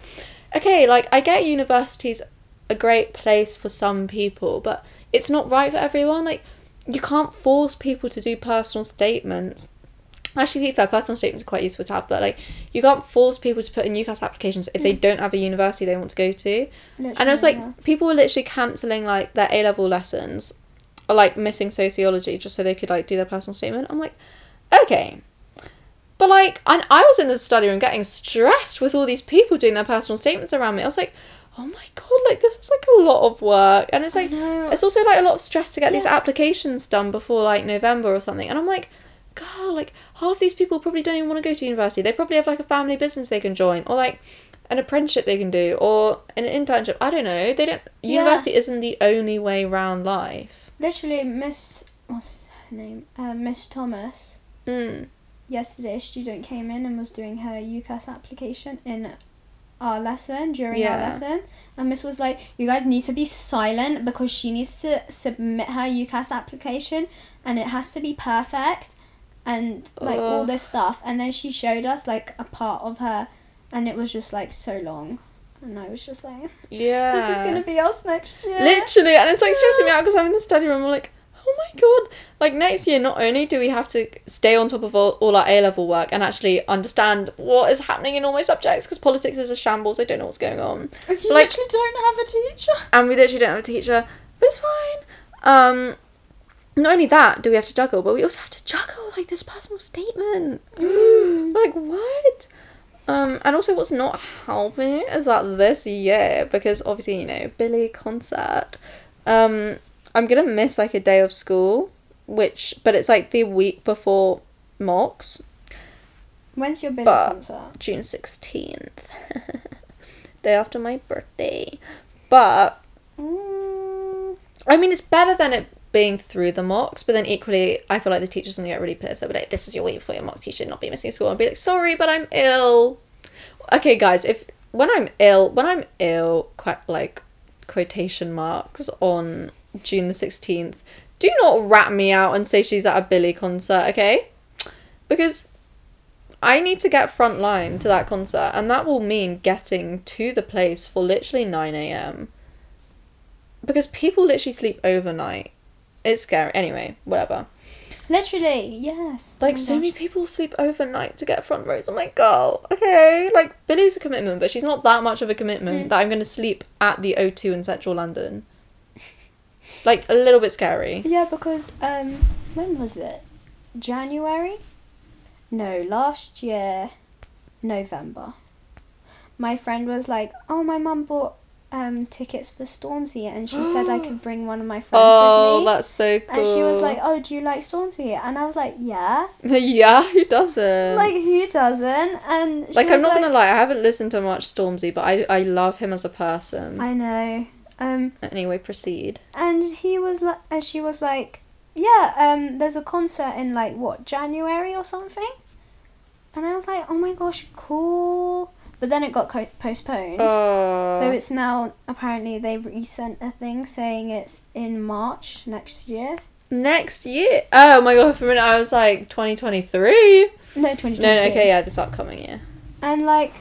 okay, like I get universities a great place for some people, but it's not right for everyone. Like, you can't force people to do personal statements. Actually, to be fair, personal statements are quite useful to have, but like, you can't force people to put in UCAS applications if they don't have a university they want to go to. And I was like, Literally, people were literally cancelling like their A level lessons, or like missing sociology just so they could like do their personal statement. I'm like, okay. But like, I, I was in the study room getting stressed with all these people doing their personal statements around me. I was like, oh my god, like this is like a lot of work, and it's like it's also like a lot of stress to get these applications done before like November or something. And I'm like, God, like half these people probably don't even want to go to university. They probably have like a family business they can join, or like an apprenticeship they can do, or an internship. I don't know. They don't. Yeah. University isn't the only way round life. literally, Miss what's her name? Uh, Miss Thomas. Mm. Yesterday, a student came in and was doing her UCAS application in our lesson during Yeah. our lesson, and Miss was like, "You guys need to be silent because she needs to submit her UCAS application, and it has to be perfect." And like all this stuff, and then she showed us like a part of her, and it was just like so long, and I was just like, Yeah. "This is gonna be us next year." Literally, and it's like stressing me out because I'm in the study room. I'm like, oh my god! Like next year, not only do we have to stay on top of all, all our A level work and actually understand what is happening in all my subjects because politics is a shambles. I don't know what's going on, You like- literally don't have a teacher. and we literally don't have a teacher, but it's fine. Um, not only that do we have to juggle, but we also have to juggle like this personal statement. like what? Um, and also what's not helping is that this year, because obviously, you know, Billie concert, um, I'm gonna miss like a day of school, which but it's like the week before mocks, When's your Billie But- concert? June sixteenth. day after my birthday. But Mm, I mean, it's better than it being through the mocks, but then equally, I feel like the teachers gonna get really pissed. They'll be like, "This is your week for your mocks. You should not be missing school." I'll be like, "Sorry, but I'm ill." Okay, guys, if when I'm ill, when I'm ill, quite like quotation marks on June the sixteenth, do not rat me out and say she's at a Billie concert, okay? Because I need to get front line to that concert, and that will mean getting to the place for literally nine a.m because people literally sleep overnight. It's scary. Anyway, whatever. literally, yes. Like Oh so gosh. many people sleep overnight to get front rows. I'm like, girl, okay. Like Billie's a commitment, but she's not that much of a commitment Mm. that I'm gonna sleep at the O2 in central London. Like a little bit scary. Yeah, because um, when was it? January? No, last year, November. My friend was like, "Oh, my mum bought um tickets for Stormzy, and she said I could bring one of my friends Oh, with me." that's so cool. and she was like, "Oh, do you like Stormzy?" And I was like, "Yeah." yeah, who doesn't? Like who doesn't? And she Like, was I'm not like, gonna lie, I haven't listened to much Stormzy, but I I love him as a person. I know. Um, Anyway, proceed. and he was like, and she was like, "Yeah, um, there's a concert in like what January or something," and I was like, "Oh my gosh, cool!" But then it got co- postponed, Oh. so it's now apparently they've resent a thing saying it's in March next year. Next year. Oh my god, for a minute I was like 2023. No, twenty No, no, okay, yeah, this upcoming year. And like,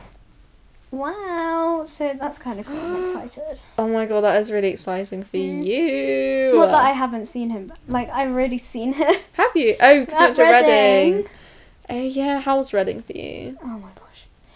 wow! So that's kind of cool. I'm excited. Oh my god, that is really exciting for Mm. you. Not that I haven't seen him. but, Like I've already seen him. Have you? Oh, because you went to Reading. Reading. Oh yeah, how was Reading for you? Oh my gosh.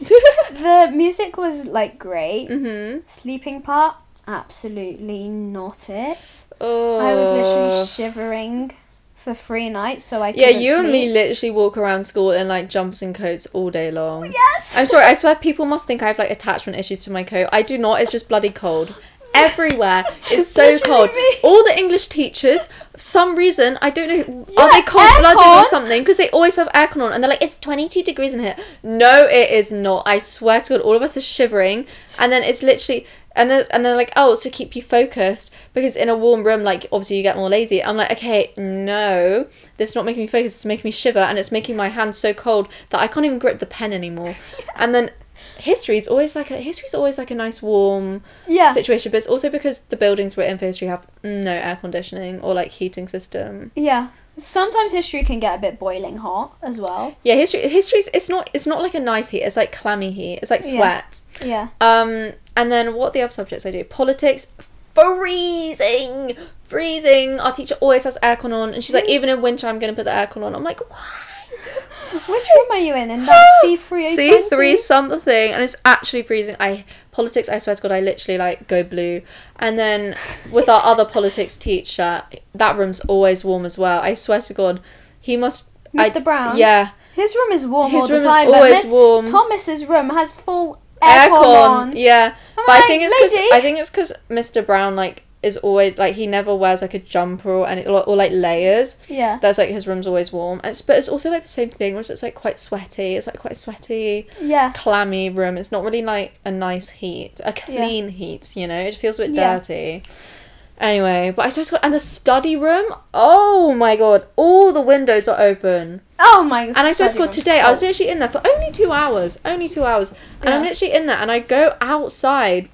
The music was like great. mhm. Sleeping part, absolutely not it. Oh. I was literally shivering for three nights, so I Yeah, you and me literally walk around school in like jumps and coats all day long. Yes. I'm sorry, I swear people must think I have like attachment issues to my coat. I do not, it's just bloody cold. Everywhere. It's so cold. me. All the English teachers, for some reason, I don't know, Yeah, are they cold blooded or something? Because they always have aircon on and they're like, it's 22 degrees in here. No, it is not. I swear to God, all of us are shivering. And then it's literally, and then, and they're like, oh, it's to keep you focused because in a warm room, like, obviously you get more lazy. I'm like, okay, no, this is not making me focus, it's making me shiver and it's making my hands so cold that I can't even grip the pen anymore. And then history's always like a history is always like a nice warm Yeah. situation, but it's also because the buildings we're in for history have no air conditioning or like heating system. Yeah. Sometimes history can get a bit boiling hot as well. Yeah, history history's it's not it's not like a nice heat, it's like clammy heat. It's like sweat. Yeah. Um and then what the other subjects I do? Politics freezing. Freezing. Our teacher always has aircon on and she's like, even in winter I'm gonna put the aircon on. I'm like, why? Which room are you in? In that C three C three something, and it's actually freezing. I politics. I swear to God, I literally like go blue. And then with our other politics teacher, that room's always warm as well. I swear to God, he must. I- Mr. Brown? Yeah, His room is warm his all room the is always Miss warm. Thomas's room has full aircon, on. Yeah, I'm but I think it's because I think it's because Mr. Brown like is always like he never wears like a jumper or any or, or like layers. Yeah. That's like his room's always warm. It's, but it's also like the same thing, whereas it's like quite sweaty. It's like quite sweaty. Yeah. clammy room. It's not really like a nice heat, a clean heat. You know, it feels a bit Yeah. dirty. Anyway, but I just got and the study room. Oh my god, all the windows are open. Oh my god. And I swear to God, today I was literally in there for only two hours, only two hours, and I'm literally in there, and I go outside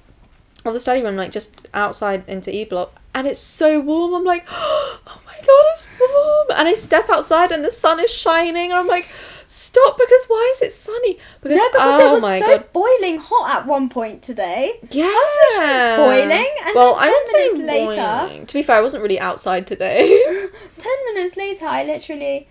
of the study room, like just outside into E block, and it's so warm. I'm like, oh my god, it's warm, and I step outside, and the sun is shining, and I'm like, stop, because why is it sunny? Because because oh it was my so god, boiling hot at one point today. yeah, was literally boiling, and well, then I 10 wouldn't say minutes later- boiling. To be fair, I wasn't really outside today. Ten minutes later, I literally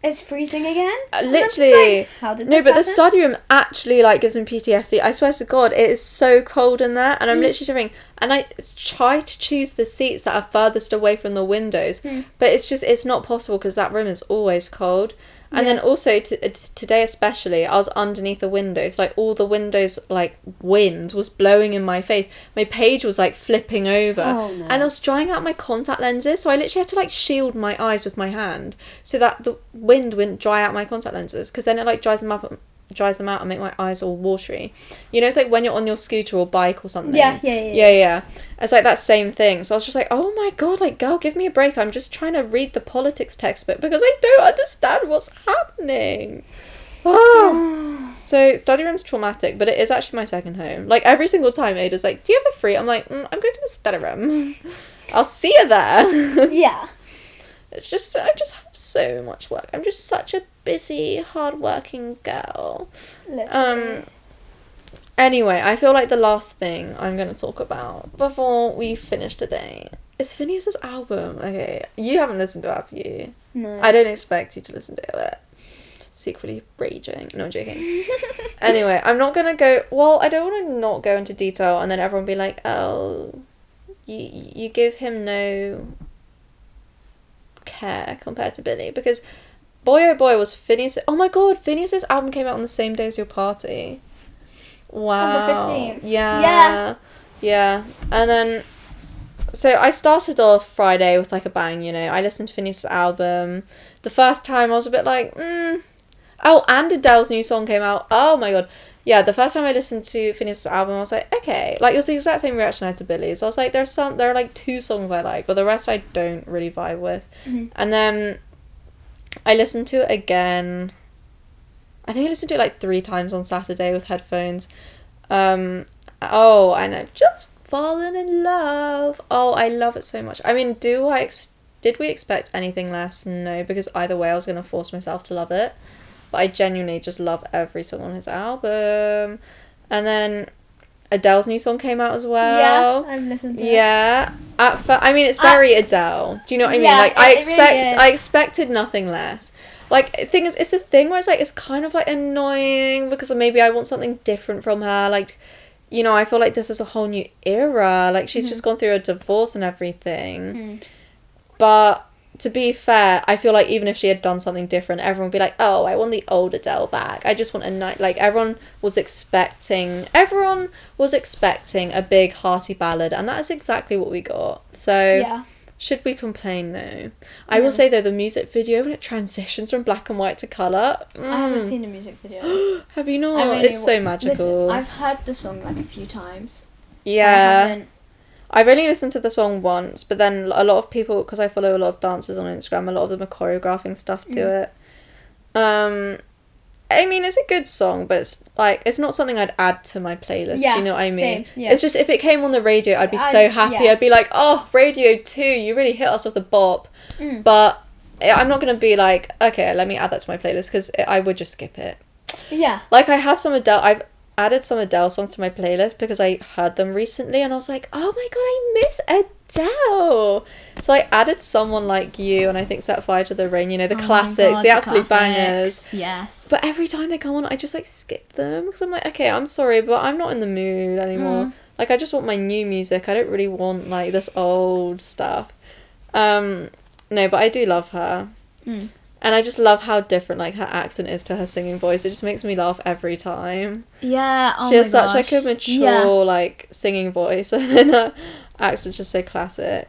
It's freezing again. Uh, And I'm just literally. like, how did No, but the happen? study room actually like gives me PTSD. I swear to God, it is so cold in there, and I'm Mm. literally shivering. And I try to choose the seats that are furthest away from the windows, Mm. but it's just it's not possible because that room is always cold. And then also t- uh, t- today especially, I was underneath the windows. Like all the windows, like wind was blowing in my face. My page was like flipping over, Oh, no. and I was drying out my contact lenses. So I literally had to like shield my eyes with my hand so that the wind wouldn't dry out my contact lenses. Because then it like dries them up, dries them out, and make my eyes all watery. You know, it's like when you're on your scooter or bike or something. Yeah, yeah, yeah. Yeah, yeah. It's like that same thing. So I was just like, oh my god, like, girl, give me a break. I'm just trying to read the politics textbook because I don't understand what's happening. Oh. so study room's traumatic, but it is actually my second home. Like every single time Ada's like, do you have a free? I'm like, mm, I'm going to the study room. I'll see you there. Yeah. it's just, I just have so much work. I'm just such a busy, hardworking girl. Literally. Um. Anyway, I feel like the last thing I'm going to talk about before we finish today is Finneas's album. Okay, you haven't listened to it, have you? no. I don't expect you to listen to it. Secretly raging. No, I'm joking. anyway, I'm not gonna go. Well, I don't want to not go into detail, and then everyone be like, "Oh, you you give him no care compared to Billie," because boy oh boy was Finneas. Oh my god, Finneas's album came out on the same day as your party. Wow. On the 15th. Yeah. Yeah. Yeah. And then so I started off Friday with like a bang, you know. I listened to Finneas's album. The first time I was a bit like, mm. Oh, and Adele's new song came out. Oh my god. Yeah, the first time I listened to Finneas's album, I was like, okay. Like, it was the exact same reaction I had to Billie's. So I was like, there's some, there are like two songs I like, but the rest I don't really vibe with. Mhm. And then I listened to it again. I think I listened to it like three times on Saturday with headphones. Um, oh, and I've just fallen in love. Oh, I love it so much. I mean, do I ex- did we expect anything less? No, because either way, I was gonna force myself to love it. But I genuinely just love every song on his album. And then Adele's new song came out as well. yeah, I've listened to it. Yeah. At fir- I mean, it's I- very Adele. Do you know what I mean? Yeah, Like, I really expect, is. I expected nothing less. Like, thing is, it's the thing where it's like it's kind of like annoying because maybe I want something different from her. Like, you know, I feel like this is a whole new era. Like, she's just gone through a divorce and everything. Mm. But to be fair, I feel like even if she had done something different, everyone would be like, "Oh, I want the old Adele back." I just want a night. Like everyone was expecting, everyone was expecting a big hearty ballad, and that is exactly what we got. So Yeah. should we complain? No. I will say though, the music video when it transitions from black and white to color. I haven't mm, seen the music video. Have you not? Really it's so magical. Listen, I've heard the song like a few times. Yeah. I've only listened to the song once, but then a lot of people, because I follow a lot of dancers on Instagram, a lot of them are choreographing stuff to Mm. it. Um, I mean, it's a good song, but it's like it's not something I'd add to my playlist. Yeah, do you know what I mean? same, yeah. It's just if it came on the radio, I'd be I- so happy. yeah. I'd be like, oh, radio two, you really hit us with the bop. Mm. But I- I'm not gonna be like, okay, let me add that to my playlist because I would just skip it. Yeah. Like I have some Adele. I've added some Adele songs to my playlist because I heard them recently, and I was like, oh my god, I miss Adele. So I added someone like you, and I think Set Fire to the Rain. You know the Oh classics, God, the absolute classics. bangers. Yes. But every time they come on, I just like skip them because I'm like, okay, I'm sorry, but I'm not in the mood anymore. Mm. Like I just want my new music. I don't really want like this old stuff. Um, no, but I do love her. Mm. And I just love how different like her accent is to her singing voice. It just makes me laugh every time. yeah. Oh she has such like a mature Yeah. like singing voice, and then her accent's just so classic.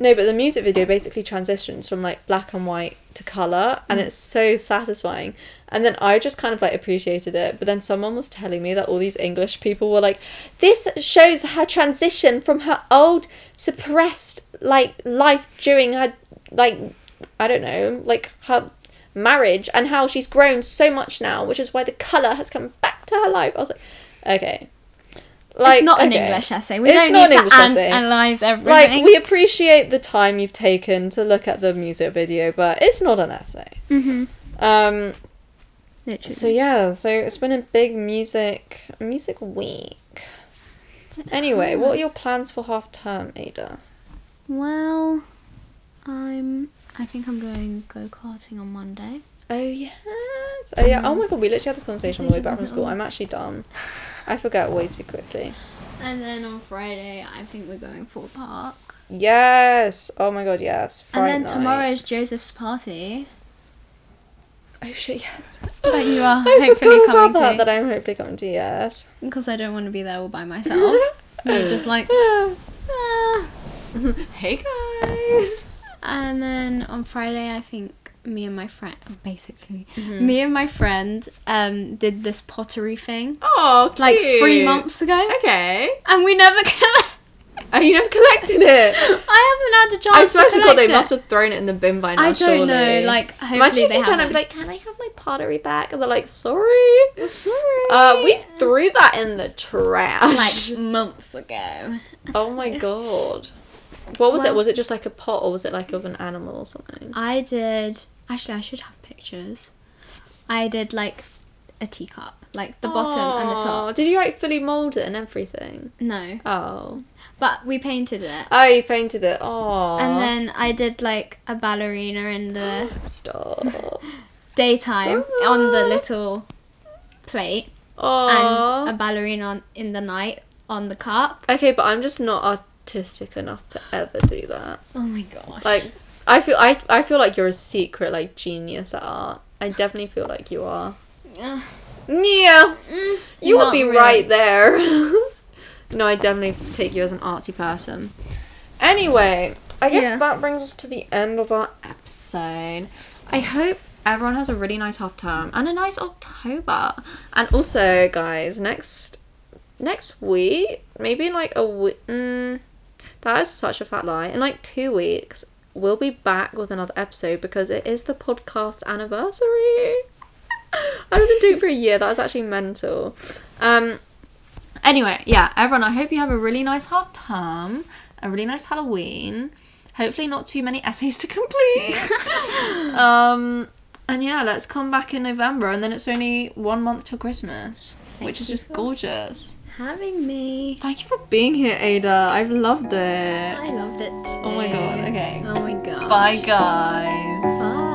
No, but the music video basically transitions from like black and white to color, and Mm. it's so satisfying. And then I just kind of like appreciated it. But then someone was telling me that all these English people were like, "This shows her transition from her old suppressed like life during her like I don't know like her marriage and how she's grown so much now, which is why the color has come back to her life." I was like, okay. Like, it's not an okay. English essay. We It's don't not need an to an- analyze everything. Like we appreciate the time you've taken to look at the music video, but it's not an essay. mm-hmm. Um. Literally. So yeah, so it's been a big music music week. Anyway, what are your plans for half term, Ada? Well, I'm I think I'm going go karting on Monday. Oh yes. Oh yeah. Oh my god, we literally had this conversation on the way back from school. I'm actually dumb. I forget way too quickly. And then on Friday, I think we're going for a park. Yes. Oh my god, yes. Friday and then night. tomorrow is Joseph's party. Oh shit, yes. That you are I hopefully forgot coming about that. to. That I'm hopefully coming to. Yes. Because I don't want to be there all by myself. We're just like, ah. hey guys. And then on Friday, I think me and my friend, basically, Mm-hmm. me and my friend um, did this pottery thing Oh, like three months ago. Okay. And we never. Oh, you never collected it. I haven't had a chance I swear to to God, they it. must have thrown it in the bin by now. I don't surely. know. Like, hopefully Imagine if they you turn and be like, "Can I have my pottery back?" And they're like, "Sorry." Uh, we threw that in the trash. like months ago. oh my god. What was it? Was it just like a pot, or was it like of an animal or something? I did. Actually, I should have pictures. I did like a teacup, like the bottom and the top. Did you like fully mold it and everything? No, Oh. but we painted it. Oh, you painted it. Oh. And then I did like a ballerina in the Stop. daytime on the little plate, Oh. and a ballerina on, in the night on the cup. Okay, but I'm just not artistic enough to ever do that. Oh my gosh. Like, I feel I I feel like you're a secret like genius at art. I definitely feel like you are. Yeah, mm, you would be really. right there. no, I definitely take you as an artsy person. Anyway, I guess Yeah. that brings us to the end of our episode. I hope everyone has a really nice half term and a nice October. And also, guys, next next week, maybe in like a week. Mm, that is such a fat lie. In like two weeks, we'll be back with another episode because it is the podcast anniversary. I've been doing it for a year. That was actually mental. Um. Anyway, yeah, everyone. I hope you have a really nice half term, a really nice Halloween. Hopefully, not too many essays to complete. um. And yeah, let's come back in November, and then it's only one month till Christmas, which is just for- gorgeous. Having me. Thank you for being here, Ada. I've loved it. I loved it. Oh my god. Okay. Oh my god. Bye, guys.